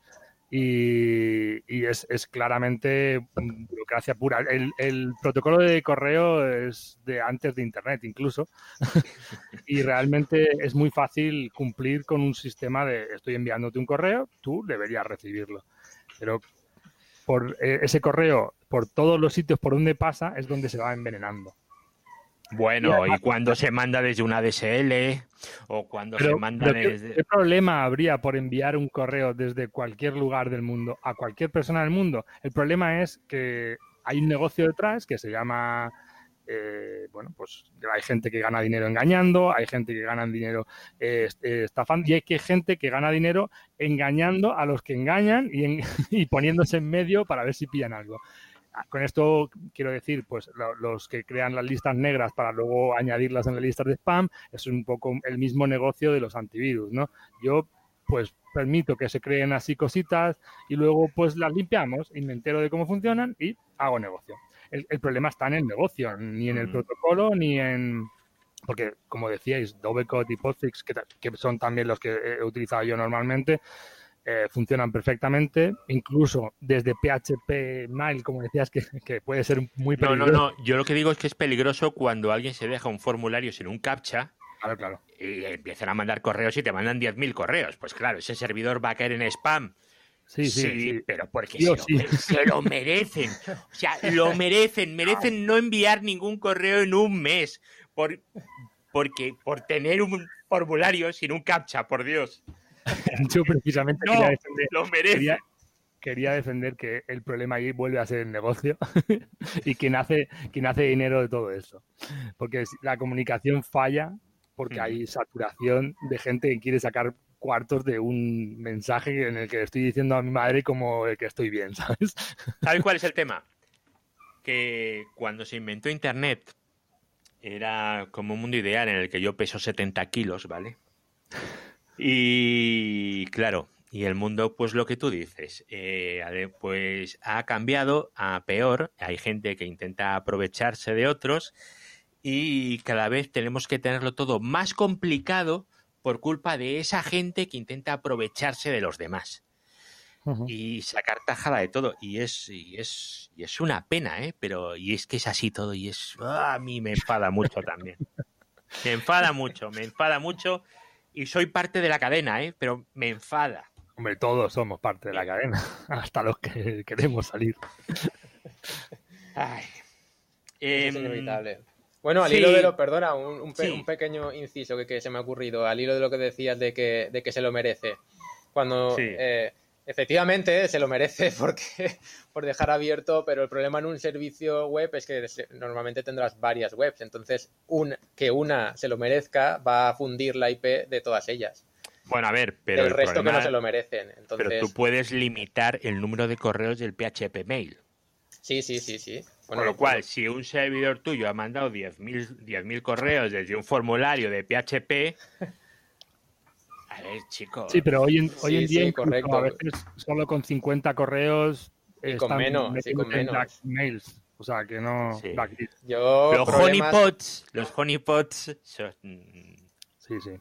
y, es, es, claramente burocracia pura. El, el, protocolo de correo es de antes de Internet incluso [laughs] y realmente es muy fácil cumplir con un sistema de estoy enviándote un correo, tú deberías recibirlo. Pero por eh, ese correo, por todos los sitios por donde pasa, es donde se va envenenando. Bueno, y, cuando se manda desde una DSL o cuando se manda desde... ¿Qué problema habría por enviar un correo desde cualquier lugar del mundo a cualquier persona del mundo? El problema es que hay un negocio detrás que se llama eh, bueno, pues hay gente que gana dinero engañando, hay gente que gana dinero eh, estafando y hay que gente que gana dinero engañando a los que engañan y, [laughs] y poniéndose en medio para ver si pillan algo. Con esto quiero decir, pues los que crean las listas negras para luego añadirlas en las listas de spam, es un poco el mismo negocio de los antivirus, ¿no? Yo pues permito que se creen así cositas y luego pues las limpiamos y me entero de cómo funcionan y hago negocio. El, problema está en el negocio, ni en el mm. protocolo, ni en... Porque, como decíais, Doublecode y Postfix, que, que son también los que he utilizado yo normalmente, eh, funcionan perfectamente, incluso desde PHP Mail, como decías, que, puede ser muy peligroso. No, no, no, yo lo que digo es que es peligroso cuando alguien se deja un formulario sin un captcha claro, claro. y empiezan a mandar correos y te mandan 10.000 correos. Pues claro, ese servidor va a caer en spam. Sí, sí, sí, pero porque se, lo, merecen. O sea, lo merecen. Merecen no enviar ningún correo en un mes. Por, porque, por tener un formulario sin un captcha, por Dios. [laughs] Yo precisamente quería, defender, lo quería, defender que el problema ahí vuelve a ser el negocio [laughs] y quien hace, quien hace dinero de todo eso. Porque la comunicación falla porque hay saturación de gente que quiere sacar cuartos de un mensaje en el que estoy diciendo a mi madre como que estoy bien, [laughs] ¿sabes? ¿Sabes cuál es el tema? Que cuando se inventó Internet era como un mundo ideal en el que yo peso 70 kilos, ¿vale? Y claro, y el mundo, pues lo que tú dices, eh, pues ha cambiado a peor. Hay gente que intenta aprovecharse de otros y cada vez tenemos que tenerlo todo más complicado por culpa de esa gente que intenta aprovecharse de los demás y sacar tajada de todo. Y es, y es, y es una pena, ¿eh? Pero, y es que es así todo y es, ah, a mí me enfada mucho también. [laughs] Me enfada mucho, me enfada mucho y soy parte de la cadena, ¿eh? Pero me enfada. Hombre, todos somos parte de la cadena, [laughs] hasta los que queremos salir. [laughs] Ay. es em, inevitable. Bueno, al hilo de lo, perdona, un, pequeño inciso que, se me ha ocurrido, al hilo de lo que decías de que, de que se lo merece. Cuando eh, Efectivamente, se lo merece [laughs] porque por dejar abierto, pero el problema en un servicio web es que normalmente tendrás varias webs, entonces un, que una se lo merezca va a fundir la IP de todas ellas. Bueno, a ver, pero el, resto que no se lo merecen. Entonces... Pero tú puedes limitar el número de correos del PHP mail. Sí, sí, sí, sí. Con lo cual, si un servidor tuyo ha mandado 10.000 10 correos desde un formulario de PHP, [laughs] Sí, pero hoy en, hoy en día, a veces solo con 50 correos. Y con menos, y con menos. Mails. O sea, que no. Yo, los honeypots, los honeypots Sí, sí.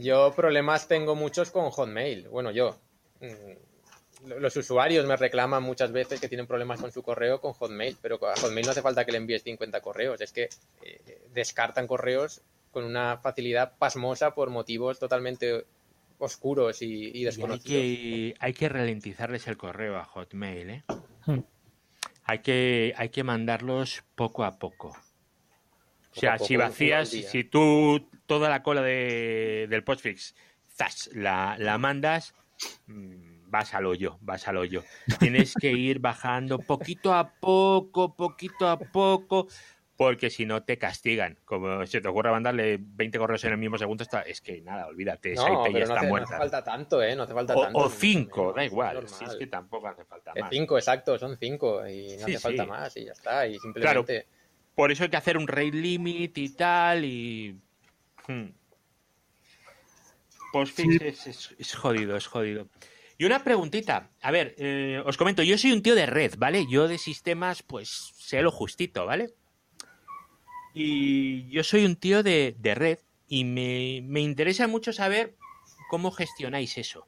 Yo problemas tengo muchos con Hotmail. Bueno, yo. Mm, los usuarios me reclaman muchas veces que tienen problemas con su correo con Hotmail, pero a Hotmail no hace falta que le envíes 50 correos, es que eh, descartan correos con una facilidad pasmosa por motivos totalmente oscuros y, desconocidos. hay, que, hay que ralentizarles el correo a Hotmail, ¿eh? Hmm. Hay que, hay que mandarlos poco a poco. o sea, si vacías, si tú toda la cola de, del postfix la, la mandas, mm, vas al hoyo, vas al hoyo. Tienes que ir bajando poquito a poco, poquito a poco, porque si no te castigan. Como si te ocurre mandarle 20 correos en el mismo segundo, está, es que nada, olvídate, esa IP ya está muerta. No hace falta tanto, ¿eh? No hace falta o, tanto. O 5, da igual. Si es que tampoco hace falta más. 5, exacto, son 5 y no hace falta más y ya está. Y simplemente. Claro, por eso hay que hacer un rate limit y tal y. Hmm. Postfix es, jodido, es jodido. Y una preguntita. A ver, eh, os comento, yo soy un tío de red, ¿vale? Yo de sistemas, pues sé lo justito, ¿vale? Y yo soy un tío de, red y me, interesa mucho saber ¿cómo gestionáis eso?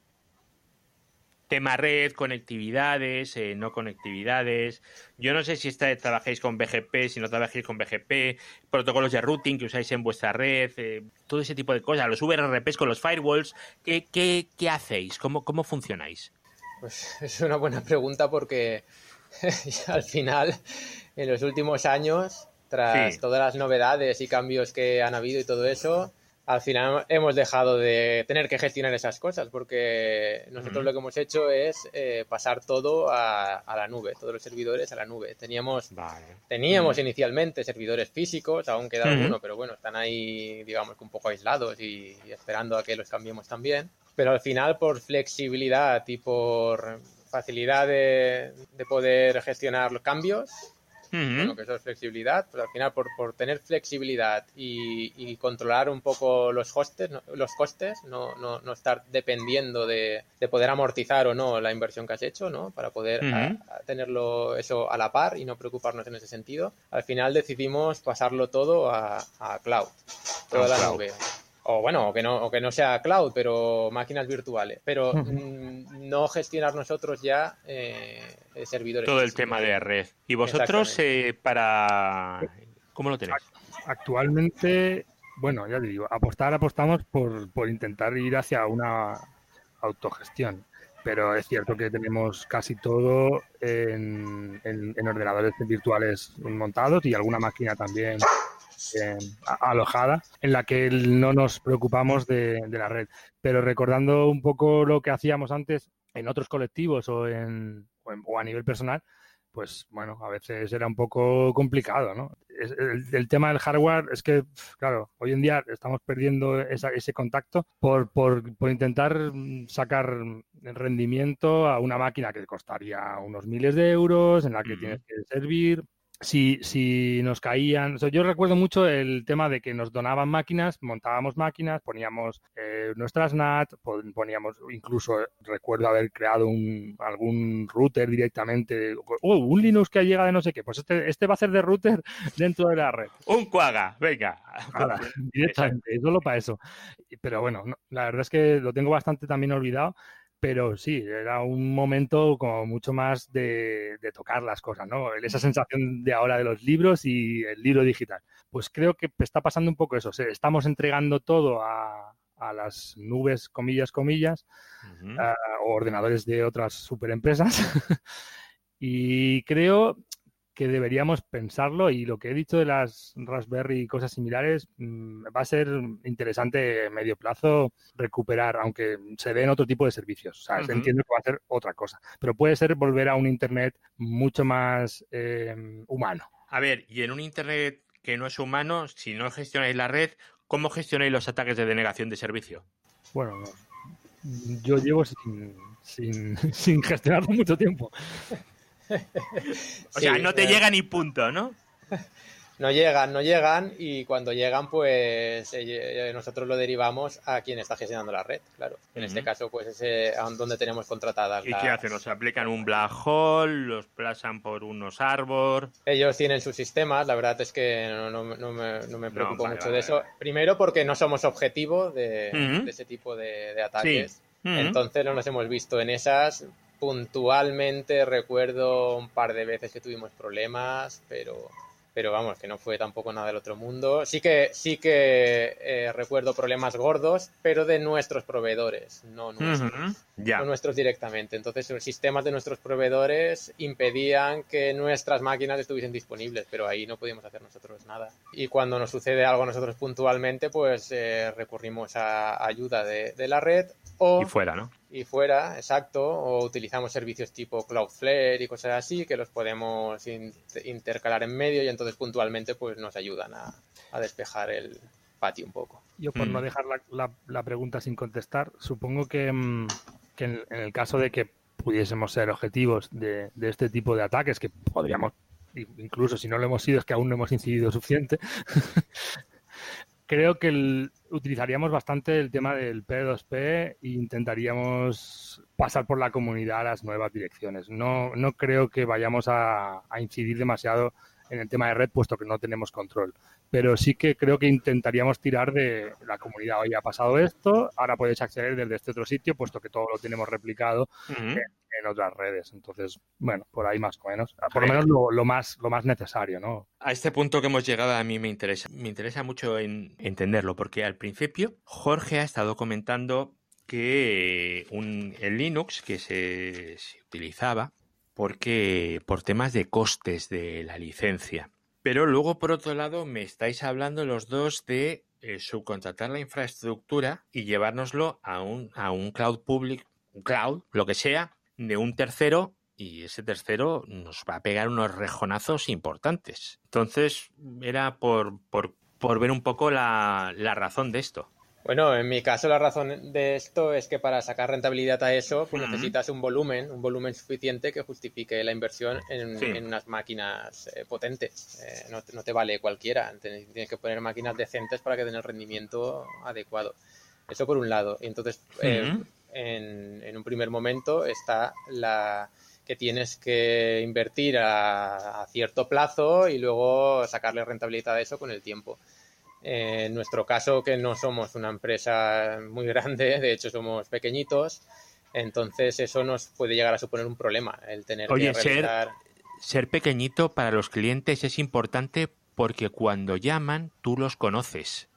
Tema red, conectividades, eh, no conectividades. Yo no sé si está, trabajáis con BGP, si no trabajáis con BGP, protocolos de routing que usáis en vuestra red, eh, todo ese tipo de cosas, los VRPs con los firewalls. ¿Qué, qué, qué hacéis? ¿Cómo, ¿Cómo funcionáis? Pues [laughs] es una buena pregunta porque [laughs] al final, en los últimos años, tras todas las novedades y cambios que han habido y todo eso, al final hemos dejado de tener que gestionar esas cosas porque nosotros lo que hemos hecho es eh, pasar todo a, la nube, todos los servidores a la nube. Teníamos, teníamos inicialmente servidores físicos, aún queda uno, pero bueno, están ahí, digamos, un poco aislados y, esperando a que los cambiemos también. Pero al final, por flexibilidad y por facilidad de, de poder gestionar los cambios, que eso es flexibilidad, pero al final por, por tener flexibilidad y, controlar un poco los hostes, los costes, no, no, no estar dependiendo de, de, poder amortizar o no la inversión que has hecho, ¿no? Para poder tenerlo eso a la par y no preocuparnos en ese sentido. Al final decidimos pasarlo todo a, a cloud, toda la nube o bueno, o que no, o que no sea cloud, pero máquinas virtuales, pero mm, no gestionar nosotros ya eh, servidores. Todo el tema de red. ¿Y vosotros eh, para cómo lo tenéis? Actualmente, bueno, ya te digo, apostar apostamos por, por intentar ir hacia una autogestión pero es cierto que tenemos casi todo en, en, ordenadores virtuales montados y alguna máquina también eh, alojada en la que no nos preocupamos de, la red. Pero recordando un poco lo que hacíamos antes en otros colectivos o, en, o, a nivel personal, pues bueno, a veces era un poco complicado, ¿no? El, tema del hardware es que, claro, hoy en día estamos perdiendo ese contacto por, por, intentar sacar rendimiento a una máquina que costaría unos miles de euros, en la que tienes que servir, si, si nos caían. yo recuerdo mucho el tema de que nos donaban máquinas, montábamos máquinas, poníamos eh, nuestras NAT, poníamos, incluso recuerdo haber creado un, algún router directamente. Oh, un Linux que llega de no sé qué. Pues este, este va a ser de router [laughs] dentro de la red. Un cuaga, venga. [laughs] directamente, solo para eso. Pero bueno, la verdad es que lo tengo bastante también olvidado pero sí, era un momento como mucho más de, tocar las cosas, ¿no? Esa sensación de ahora de los libros y el libro digital. Pues creo que está pasando un poco eso. Estamos entregando todo a, las nubes, comillas, comillas, o ordenadores de otras superempresas. [laughs] y creo que deberíamos pensarlo y lo que he dicho de las Raspberry y cosas similares mm, va a ser interesante a medio plazo recuperar, aunque se den otro tipo de servicios. O sea, entiendo que va a ser otra cosa, pero puede ser volver a un Internet mucho más em, humano. A ver, y en un Internet que no es humano, si no gestionáis la red, ¿cómo gestionáis los ataques de denegación de servicio? Bueno, yo llevo sin, sin, [laughs] sin gestionarlo mucho tiempo. [laughs] o sea, no te llega ni punto, ¿no? [laughs] No llegan, no llegan y cuando llegan pues eh, nosotros lo derivamos a quien está gestionando la red, claro. En este caso pues es donde tenemos contratadas ¿Y qué hacen? ¿Nos aplican un black hole? ¿Los plazan por unos arbor? Ellos tienen sus sistemas, la verdad es que no, me, preocupo mucho de eso. Primero porque no somos objetivo de, ese tipo de, ataques. Entonces no nos hemos visto en esas puntualmente recuerdo un par de veces que tuvimos problemas, pero, pero vamos, que no fue tampoco nada del otro mundo. Sí que, sí que eh, recuerdo problemas gordos, pero de nuestros proveedores, no nuestros, no nuestros directamente. Entonces, los sistemas de nuestros proveedores impedían que nuestras máquinas estuviesen disponibles, pero ahí no podíamos hacer nosotros nada. Y cuando nos sucede algo a nosotros puntualmente, pues eh, recurrimos a ayuda de, de la red o... Y fuera, ¿no? y fuera, exacto, o utilizamos servicios tipo Cloudflare y cosas así que los podemos intercalar en medio y entonces puntualmente pues nos ayudan a, despejar el patio un poco. Yo por no mm. dejar la, pregunta sin contestar, supongo que, mm, en, el caso de que pudiésemos ser objetivos de, este tipo de ataques, que podríamos, incluso si no lo hemos sido, es que aún no hemos incidido suficiente, [laughs] creo que utilizaríamos bastante el tema del P2P e intentaríamos pasar por la comunidad a las nuevas direcciones. No, no creo que vayamos a, incidir demasiado en el tema de red, puesto que no tenemos control. Pero sí que creo que intentaríamos tirar de la comunidad. Hoy ha pasado esto, ahora puedes acceder desde este otro sitio, puesto que todo lo tenemos replicado en, otras redes. Entonces, bueno, por ahí más o menos. Por lo menos lo, más, lo más necesario, ¿no? A este punto que hemos llegado a mí me interesa. Me interesa mucho en entenderlo, porque al principio Jorge ha estado comentando que un, el Linux que se, utilizaba porque por temas de costes de la licencia. Pero luego, por otro lado, me estáis hablando los dos de eh, subcontratar la infraestructura y llevárnoslo a un, a un cloud public, un cloud, lo que sea, de un tercero y ese tercero nos va a pegar unos rejonazos importantes. Entonces, era por, por, por ver un poco la, la razón de esto. Bueno, en mi caso la razón de esto es que para sacar rentabilidad a eso, pues necesitas un volumen, un volumen suficiente que justifique la inversión en, unas máquinas eh, potentes. Eh, no, te vale cualquiera, tienes que poner máquinas decentes para que den el rendimiento adecuado. Eso por un lado. Y entonces, eh, en, un primer momento está la que tienes que invertir a cierto plazo y luego sacarle rentabilidad a eso con el tiempo en nuestro caso, que no somos una empresa muy grande, de hecho somos pequeñitos, entonces eso nos puede llegar a suponer un problema, el tener que realizar... Ser, ser pequeñito para los clientes es importante porque cuando llaman tú los conoces.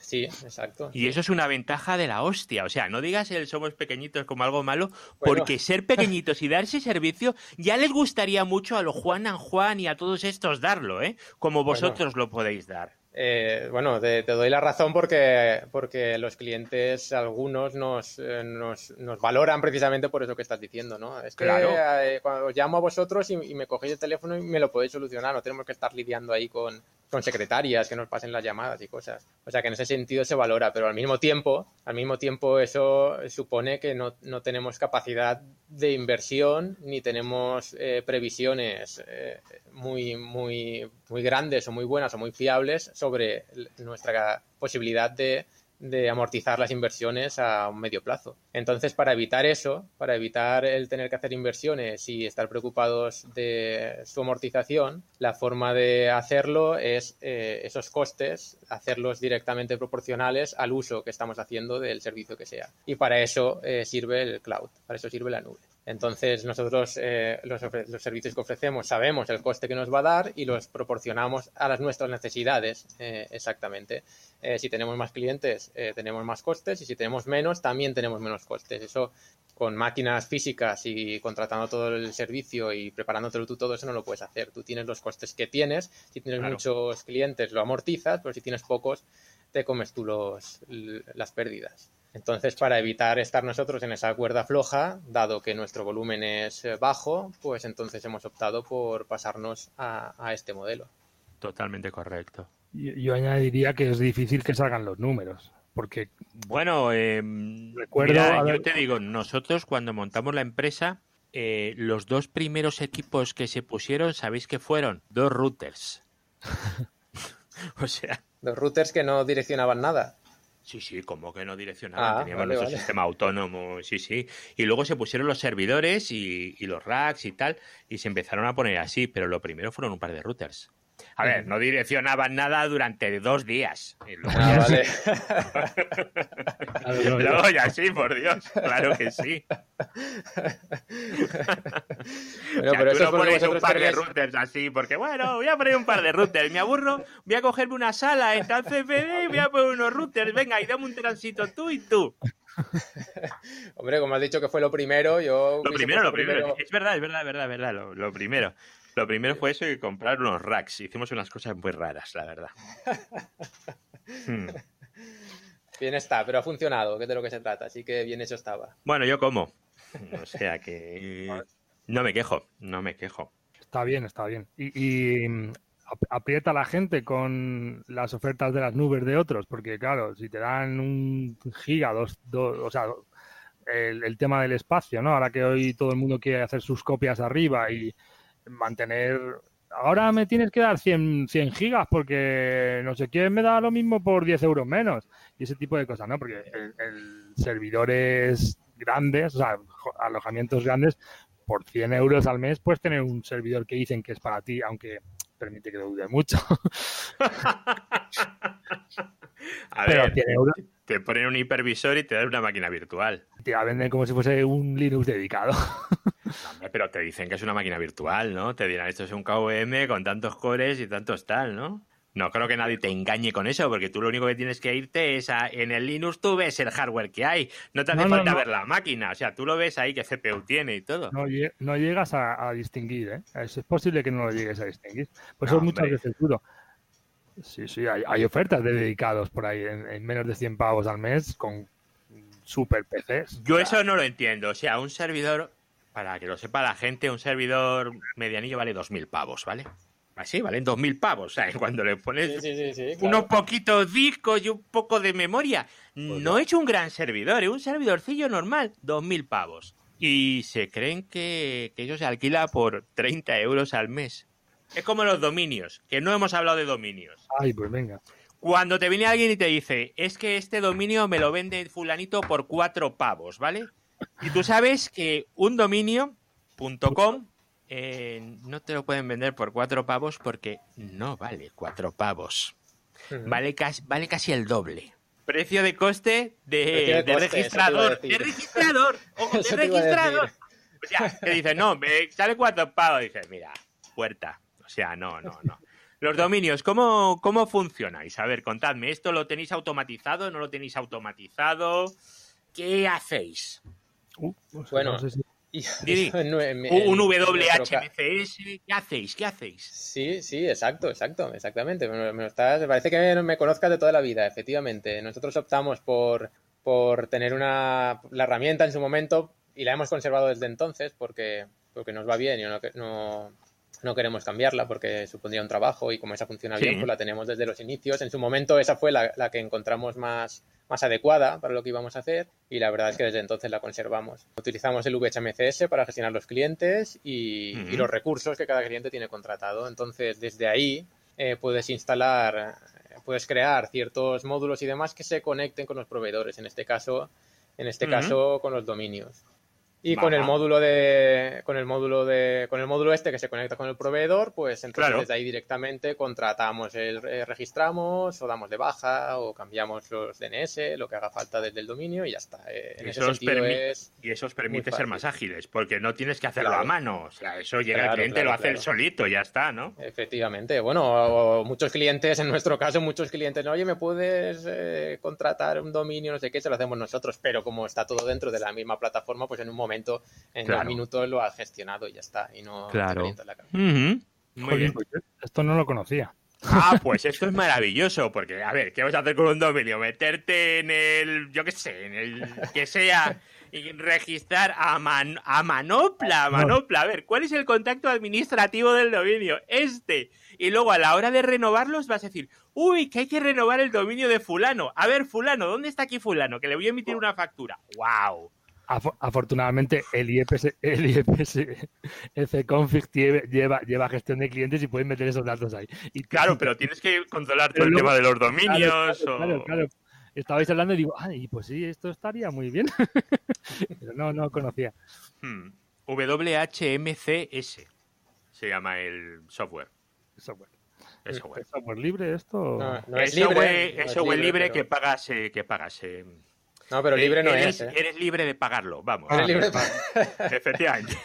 Sí, exacto. Y eso es una ventaja de la hostia. O sea, no digas el somos pequeñitos como algo malo, porque ser pequeñitos y darse servicio ya les gustaría mucho a los Juan and Juan y a todos estos darlo, ¿eh? Como vosotros lo podéis dar. Eh, bueno, te, doy la razón porque, porque los clientes, algunos, nos, eh, nos, nos, valoran precisamente por eso que estás diciendo, ¿no? Es que eh, cuando os llamo a vosotros y, y, me cogéis el teléfono y me lo podéis solucionar, no tenemos que estar lidiando ahí con, con secretarias que nos pasen las llamadas y cosas. O sea que en ese sentido se valora, pero al mismo tiempo, al mismo tiempo eso supone que no, no tenemos capacidad de inversión ni tenemos eh, previsiones eh, muy, muy, muy grandes o muy buenas o muy fiables sobre nuestra posibilidad de de amortizar las inversiones a un medio plazo. Entonces, para evitar eso, para evitar el tener que hacer inversiones y estar preocupados de su amortización, la forma de hacerlo es eh, esos costes, hacerlos directamente proporcionales al uso que estamos haciendo del servicio que sea. Y para eso eh, sirve el cloud, para eso sirve la nube. Entonces, nosotros eh, los, servicios que ofrecemos sabemos el coste que nos va a dar y los proporcionamos a las nuestras necesidades exactamente. Eh, si tenemos más clientes, eh, tenemos más costes y si tenemos menos, también tenemos menos costes. Eso con máquinas físicas y contratando todo el servicio y preparándotelo tú todo eso no lo puedes hacer. Tú tienes los costes que tienes. Si tienes muchos clientes, lo amortizas, pero si tienes pocos, te comes tú los, las pérdidas. Entonces, para evitar estar nosotros en esa cuerda floja, dado que nuestro volumen es eh, bajo, pues entonces hemos optado por pasarnos a este modelo. Totalmente correcto. Yo, añadiría que es difícil que salgan los números, porque... Bueno, recuerdo, yo te digo, nosotros cuando montamos la empresa, eh, los dos primeros equipos que se pusieron, ¿sabéis qué fueron? Dos routers. [laughs] [laughs] o sea... Dos routers que no direccionaban nada. Sí, sí, como que no direccionaban, ah, teníamos nuestro sistema autónomo, sí, sí. Y luego se pusieron los servidores y, y, los racks y tal, y se empezaron a poner así, pero lo primero fueron un par de routers. A ver, no direccionaban nada durante dos días. Y luego, ah, ya [laughs] [laughs] sí. por Dios, claro que sí. [laughs] pero eso no pones un par de routers así, porque bueno, voy a poner un par de routers, me aburro, voy a cogerme una sala, está el CPD voy a poner unos routers, venga, y dame un tránsito tú y tú. Hombre, como has dicho que fue lo primero, yo... Lo primero, lo primero. Es verdad, es verdad, es verdad, es verdad, lo primero. Lo primero fue eso y comprar unos racks. Hicimos unas cosas muy raras, la verdad. [laughs] Hmm. Bien está, pero ha funcionado, que es de lo que se trata, así que bien hecho estaba. Bueno, yo como. O sea que no me quejo, no me quejo. Está bien, está bien. Y, mm, aprieta a la gente con las ofertas de las nubes de otros, porque claro, si te dan un giga, dos, dos o sea, el, el, tema del espacio, ¿no? Ahora que hoy todo el mundo quiere hacer sus copias arriba y mantener... Ahora me tienes que dar 100, 100 gigas porque no sé quién me da lo mismo por 10 euros menos. Y ese tipo de cosas, ¿no? Porque el, servidores grandes, o sea, alojamientos grandes, por 100 euros al mes puedes tener un servidor que dicen que es para ti, aunque permite que dude mucho. [laughs] A ver, te ponen un hipervisor y te dan una máquina virtual. Te la venden como si fuese un Linux dedicado. pero te dicen que es una máquina virtual, ¿no? Te dirán, esto es un KVM con tantos cores y tantos tal, ¿no? No creo que nadie te engañe con eso, porque tú lo único que tienes que irte es a, en el Linux tú ves el hardware que hay, no te hace falta ver la máquina, o sea, tú lo ves ahí que CPU tiene y todo. No, llegas a, distinguir, ¿eh? Es, posible que no lo llegues a distinguir. Por eso muchas veces duro. Sí, sí, hay, ofertas de dedicados por ahí en, menos de 100 pavos al mes con super PCs. Yo eso no lo entiendo, o sea, un servidor, para que lo sepa la gente, un servidor medianillo vale 2.000 pavos, ¿vale? Así, valen dos mil pavos. ¿sabes? [laughs] Cuando le pones unos poquitos discos y un poco de memoria. Pues no hecho un gran servidor, es un servidorcillo normal, dos mil pavos. Y se creen que, que eso se alquila por 30 euros al mes. Es como los dominios, que no hemos hablado de dominios. Ay, pues venga. Cuando te viene alguien y te dice, es que este dominio me lo vende fulanito por cuatro pavos, ¿vale? Y tú sabes que un dominio.com eh, no te lo pueden vender por cuatro pavos porque no vale cuatro pavos. Vale, casi, vale casi el doble. Precio de coste de, registrador. De registrador. Ojo, de registrador. O [laughs] sea, te dice, no, me sale cuatro pavos. Dices, mira, puerta. O sea, no, no, no. Los dominios, ¿cómo, ¿cómo funcionáis? A ver, contadme, ¿esto lo tenéis automatizado? ¿No lo tenéis automatizado? ¿Qué hacéis? Uh, bueno, [laughs] un WHMCS, ¿qué hacéis? ¿Qué hacéis? Sí, sí, exacto, exacto, exactamente. Me, parece que me conozcas de toda la vida, efectivamente. Nosotros optamos por, por tener una, la herramienta en su momento y la hemos conservado desde entonces porque, porque nos va bien y no, no, no queremos cambiarla porque supondría un trabajo y como esa funciona bien, pues la tenemos desde los inicios. En su momento esa fue la, la, que encontramos más, más adecuada para lo que íbamos a hacer y la verdad es que desde entonces la conservamos. Utilizamos el VHMCS para gestionar los clientes y, los recursos que cada cliente tiene contratado. Entonces, desde ahí eh, puedes instalar, puedes crear ciertos módulos y demás que se conecten con los proveedores, en este caso, en este caso con los dominios. Y con el módulo de con el módulo de con el módulo este que se conecta con el proveedor, pues entonces desde ahí directamente contratamos el eh, registramos o damos de baja o cambiamos los DNS, lo que haga falta desde el dominio y ya está. Eh, en ese sentido es y eso os permite ser más ágiles, porque no tienes que hacerlo a mano, o sea, eso llega el cliente lo hace él solito, ya está, ¿no? Efectivamente. Bueno, muchos clientes en nuestro caso, muchos clientes, "Oye, ¿me puedes eh, contratar un dominio, no sé qué?" Se lo hacemos nosotros, pero como está todo dentro de la misma plataforma, pues en un momento en dos minutos lo has gestionado y ya está. Y no claro. la Muy bien. Pues, esto no lo conocía. Ah, pues esto es maravilloso, porque, a ver, ¿qué vas a hacer con un dominio? Meterte en el, yo qué sé, en el que sea, y registrar a, a manopla, a manopla. A ver, ¿cuál es el contacto administrativo del dominio? Este. Y luego a la hora de renovarlos vas a decir, uy, que hay que renovar el dominio de fulano. A ver, fulano, ¿dónde está aquí fulano? Que le voy a emitir una factura. ¡Wow! Afortunadamente el IPS, el IPS config lleva, lleva gestión de clientes y pueden meter esos datos ahí. Y, claro, pero tienes que controlar todo el tema de los dominios. Claro, claro, Estabais hablando y digo, ay, pues sí, esto estaría muy bien. [laughs] pero no, no conocía. Hmm. WHMCS se llama el software. Software. ¿Es software, libre esto? No, es, libre, software, libre, que pagas, eh, que pagas eh, no, pero libre no eres, es. ¿eh? Eres libre de pagarlo, vamos. Eres libre de [laughs] Efectivamente.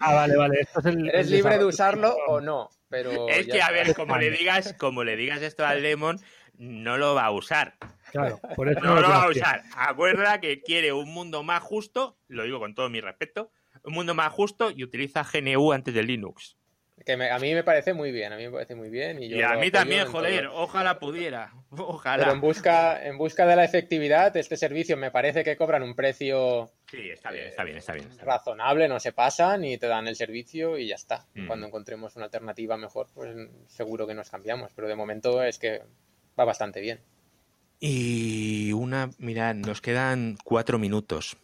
ah, vale, vale. eres libre de usarlo o no, pero... Es que, a ver, como le, digas, como le digas esto al Lemon, no lo va a usar. Claro, por eso no, lo va a usar. Acuerda que quiere un mundo más justo, lo digo con todo mi respeto, un mundo más justo y utiliza GNU antes de Linux. Que a mí me parece muy bien, a mí me parece muy bien. Y, a mí también, joder, ojalá pudiera. [laughs] Ojalá. Pero en busca, en busca de la efectividad, este servicio me parece que cobran un precio. Sí, está bien, está bien, está bien. razonable, no se pasan y te dan el servicio y ya está. Mm. Cuando encontremos una alternativa mejor, pues seguro que nos cambiamos. Pero de momento es que va bastante bien. Y una, mirad, nos quedan cuatro minutos.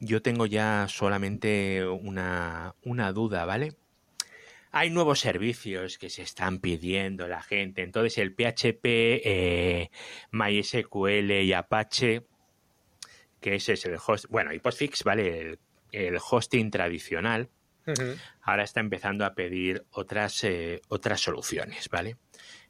Yo tengo ya solamente una, una duda, ¿vale? Hay nuevos servicios que se están pidiendo la gente. Entonces el PHP, eh, MySQL y Apache, que ese es el host, bueno, y Postfix, ¿vale? El, hosting tradicional. ahora está empezando a pedir otras, eh, otras soluciones, ¿vale?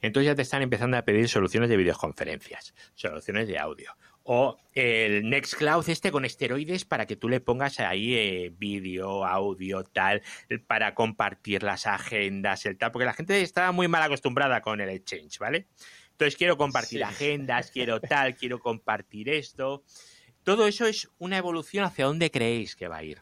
Entonces ya te están empezando a pedir soluciones de videoconferencias, soluciones de audio. O el Nextcloud este con esteroides para que tú le pongas ahí eh, vídeo, audio, tal, para compartir las agendas, el tal, porque la gente está muy mal acostumbrada con el Exchange, ¿vale? Entonces quiero compartir agendas, [laughs] quiero tal, quiero compartir esto. Todo eso es una evolución hacia dónde creéis que va a ir.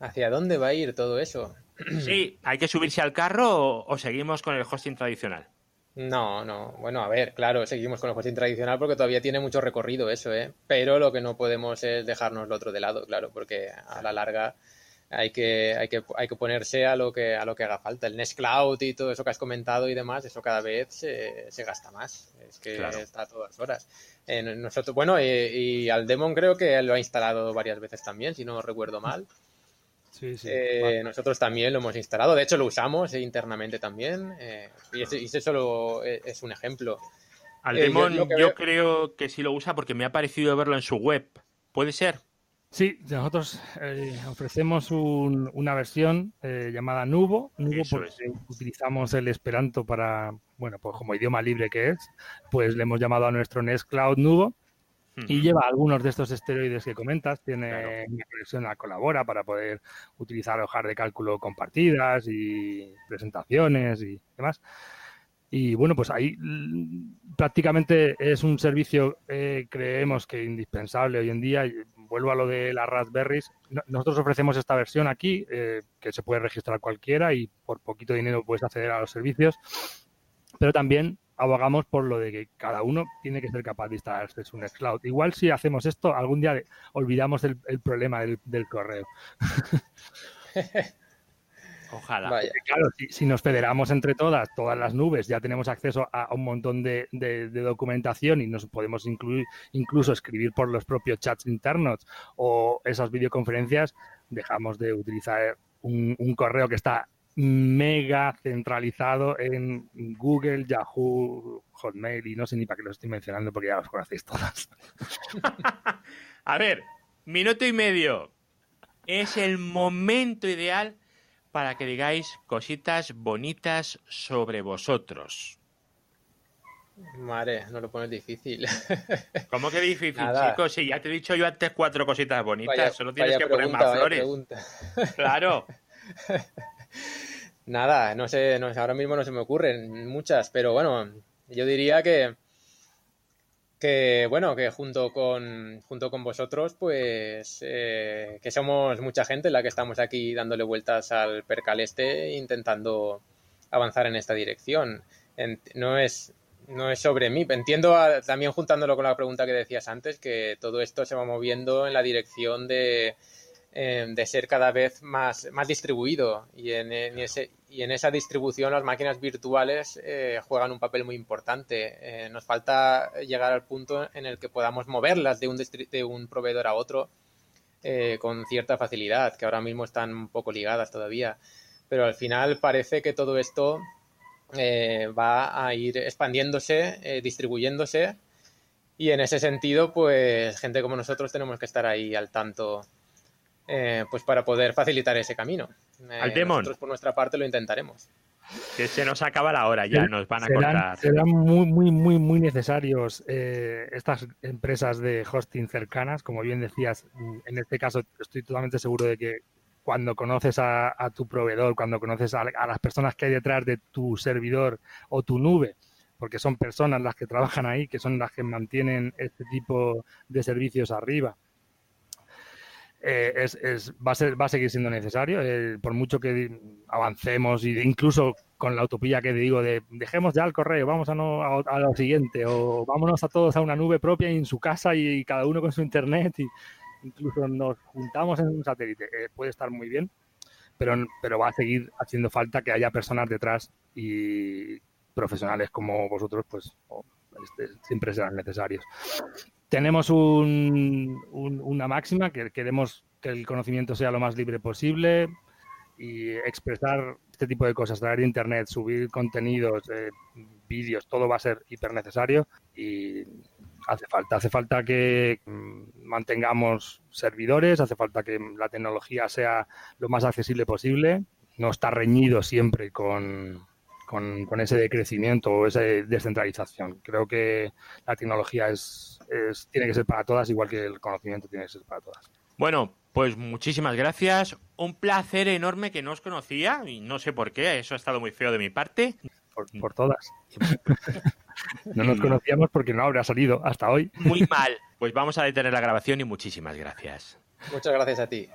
¿Hacia dónde va a ir todo eso? [clears throat] Sí, ¿hay que subirse al carro o, seguimos con el hosting tradicional? No, no. Bueno, a ver, claro, seguimos con el hosting tradicional porque todavía tiene mucho recorrido eso, ¿eh? Pero lo que no podemos es dejarnos lo otro de lado, claro, porque a la larga hay que, hay que, hay que ponerse a lo que, a lo que haga falta. El Nest Cloud y todo eso que has comentado y demás, eso cada vez se, se gasta más. Es que está a todas horas. nosotros, bueno, y, y, al Demon creo que lo ha instalado varias veces también, si no recuerdo mal. Sí, sí. Eh, nosotros también lo hemos instalado. De hecho, lo usamos internamente también. Eh, y, eso solo es un ejemplo. Al Demon yo, yo creo que sí lo usa porque me ha parecido verlo en su web. ¿Puede ser? Sí, nosotros eh, ofrecemos una versión eh, llamada Nubo, Nubo porque utilizamos el Esperanto para, bueno, pues como idioma libre que es, pues le hemos llamado a nuestro Nest Cloud Nubo y lleva algunos de estos esteroides que comentas, tiene una conexión a Colabora para poder utilizar hojas de cálculo compartidas y presentaciones y demás. Y bueno, pues ahí prácticamente es un servicio, eh, creemos que indispensable hoy en día. Vuelvo a lo de las Raspberries, nosotros ofrecemos esta versión aquí, eh, que se puede registrar cualquiera y por poquito dinero puedes acceder a los servicios, pero también abogamos por lo de que cada uno tiene que ser capaz de instalarse su Nextcloud. Igual si hacemos esto, algún día olvidamos el, problema del, del correo. [laughs] Ojalá. Claro, si, nos federamos entre todas, todas las nubes, ya tenemos acceso a un montón de, documentación y nos podemos incluir, incluso escribir por los propios chats internos o esas videoconferencias, dejamos de utilizar un, correo que está mega centralizado en Google, Yahoo, Hotmail y no sé ni para qué lo estoy mencionando porque ya los conocéis todas. [laughs] a ver, minuto y medio. Es el momento ideal para que digáis cositas bonitas sobre vosotros. Madre, no lo pones difícil. [laughs] ¿Cómo que difícil, chicos? Si ya te he dicho yo antes cuatro cositas bonitas, solo tienes que poner más flores. Claro. [laughs] Nada, no sé, no, ahora mismo no se me ocurren muchas, pero bueno, yo diría que que bueno, que junto con, junto con vosotros, pues eh, que somos mucha gente la que estamos aquí dándole vueltas al percal este intentando avanzar en esta dirección. no es no es sobre mí. Entiendo también juntándolo con la pregunta que decías antes que todo esto se va moviendo en la dirección de Em, de ser cada vez más, más distribuido y en, ese, y en esa distribución las máquinas virtuales eh, juegan un papel muy importante. Eh, nos falta llegar al punto en el que podamos moverlas de un, de un proveedor a otro eh, con cierta facilidad, que ahora mismo están un poco ligadas todavía. Pero al final parece que todo esto va a ir expandiéndose, distribuyéndose y en ese sentido, pues gente como nosotros tenemos que estar ahí al tanto eh, pues para poder facilitar ese camino. Eh, nosotros por nuestra parte lo intentaremos. Que se nos acaba la hora ya, nos van a serán, Serán muy, muy, muy, muy necesarios eh, estas empresas de hosting cercanas. Como bien decías, en este caso estoy totalmente seguro de que cuando conoces a, tu proveedor, cuando conoces a, las personas que hay detrás de tu servidor o tu nube, porque son personas las que trabajan ahí, que son las que mantienen este tipo de servicios arriba, eh, es, es, va, a a seguir siendo necesario, eh, por mucho que avancemos y incluso con la utopía que digo de dejemos ya el correo, vamos a, no, a, lo siguiente o vámonos a todos a una nube propia en su casa y, cada uno con su internet y incluso nos juntamos en un satélite. Eh, puede estar muy bien, pero, pero va a seguir haciendo falta que haya personas detrás y profesionales como vosotros, pues este, siempre serán necesarios tenemos una máxima que queremos que el conocimiento sea lo más libre posible y expresar este tipo de cosas, traer internet, subir contenidos, eh, vídeos, todo va a ser hiper necesario y hace falta. Hace falta que mm, mantengamos servidores, hace falta que la tecnología sea lo más accesible posible, no está reñido siempre con, con, ese decrecimiento o esa descentralización. Creo que la tecnología es, tiene que ser para todas, igual que el conocimiento tiene que ser para todas. Bueno, pues muchísimas gracias. Un placer enorme que no os conocía y no sé por qué, eso ha estado muy feo de mi parte. Por, todas. [laughs] no nos conocíamos porque no habrá salido hasta hoy. Muy mal. Pues vamos a detener la grabación y muchísimas gracias. Muchas gracias a ti.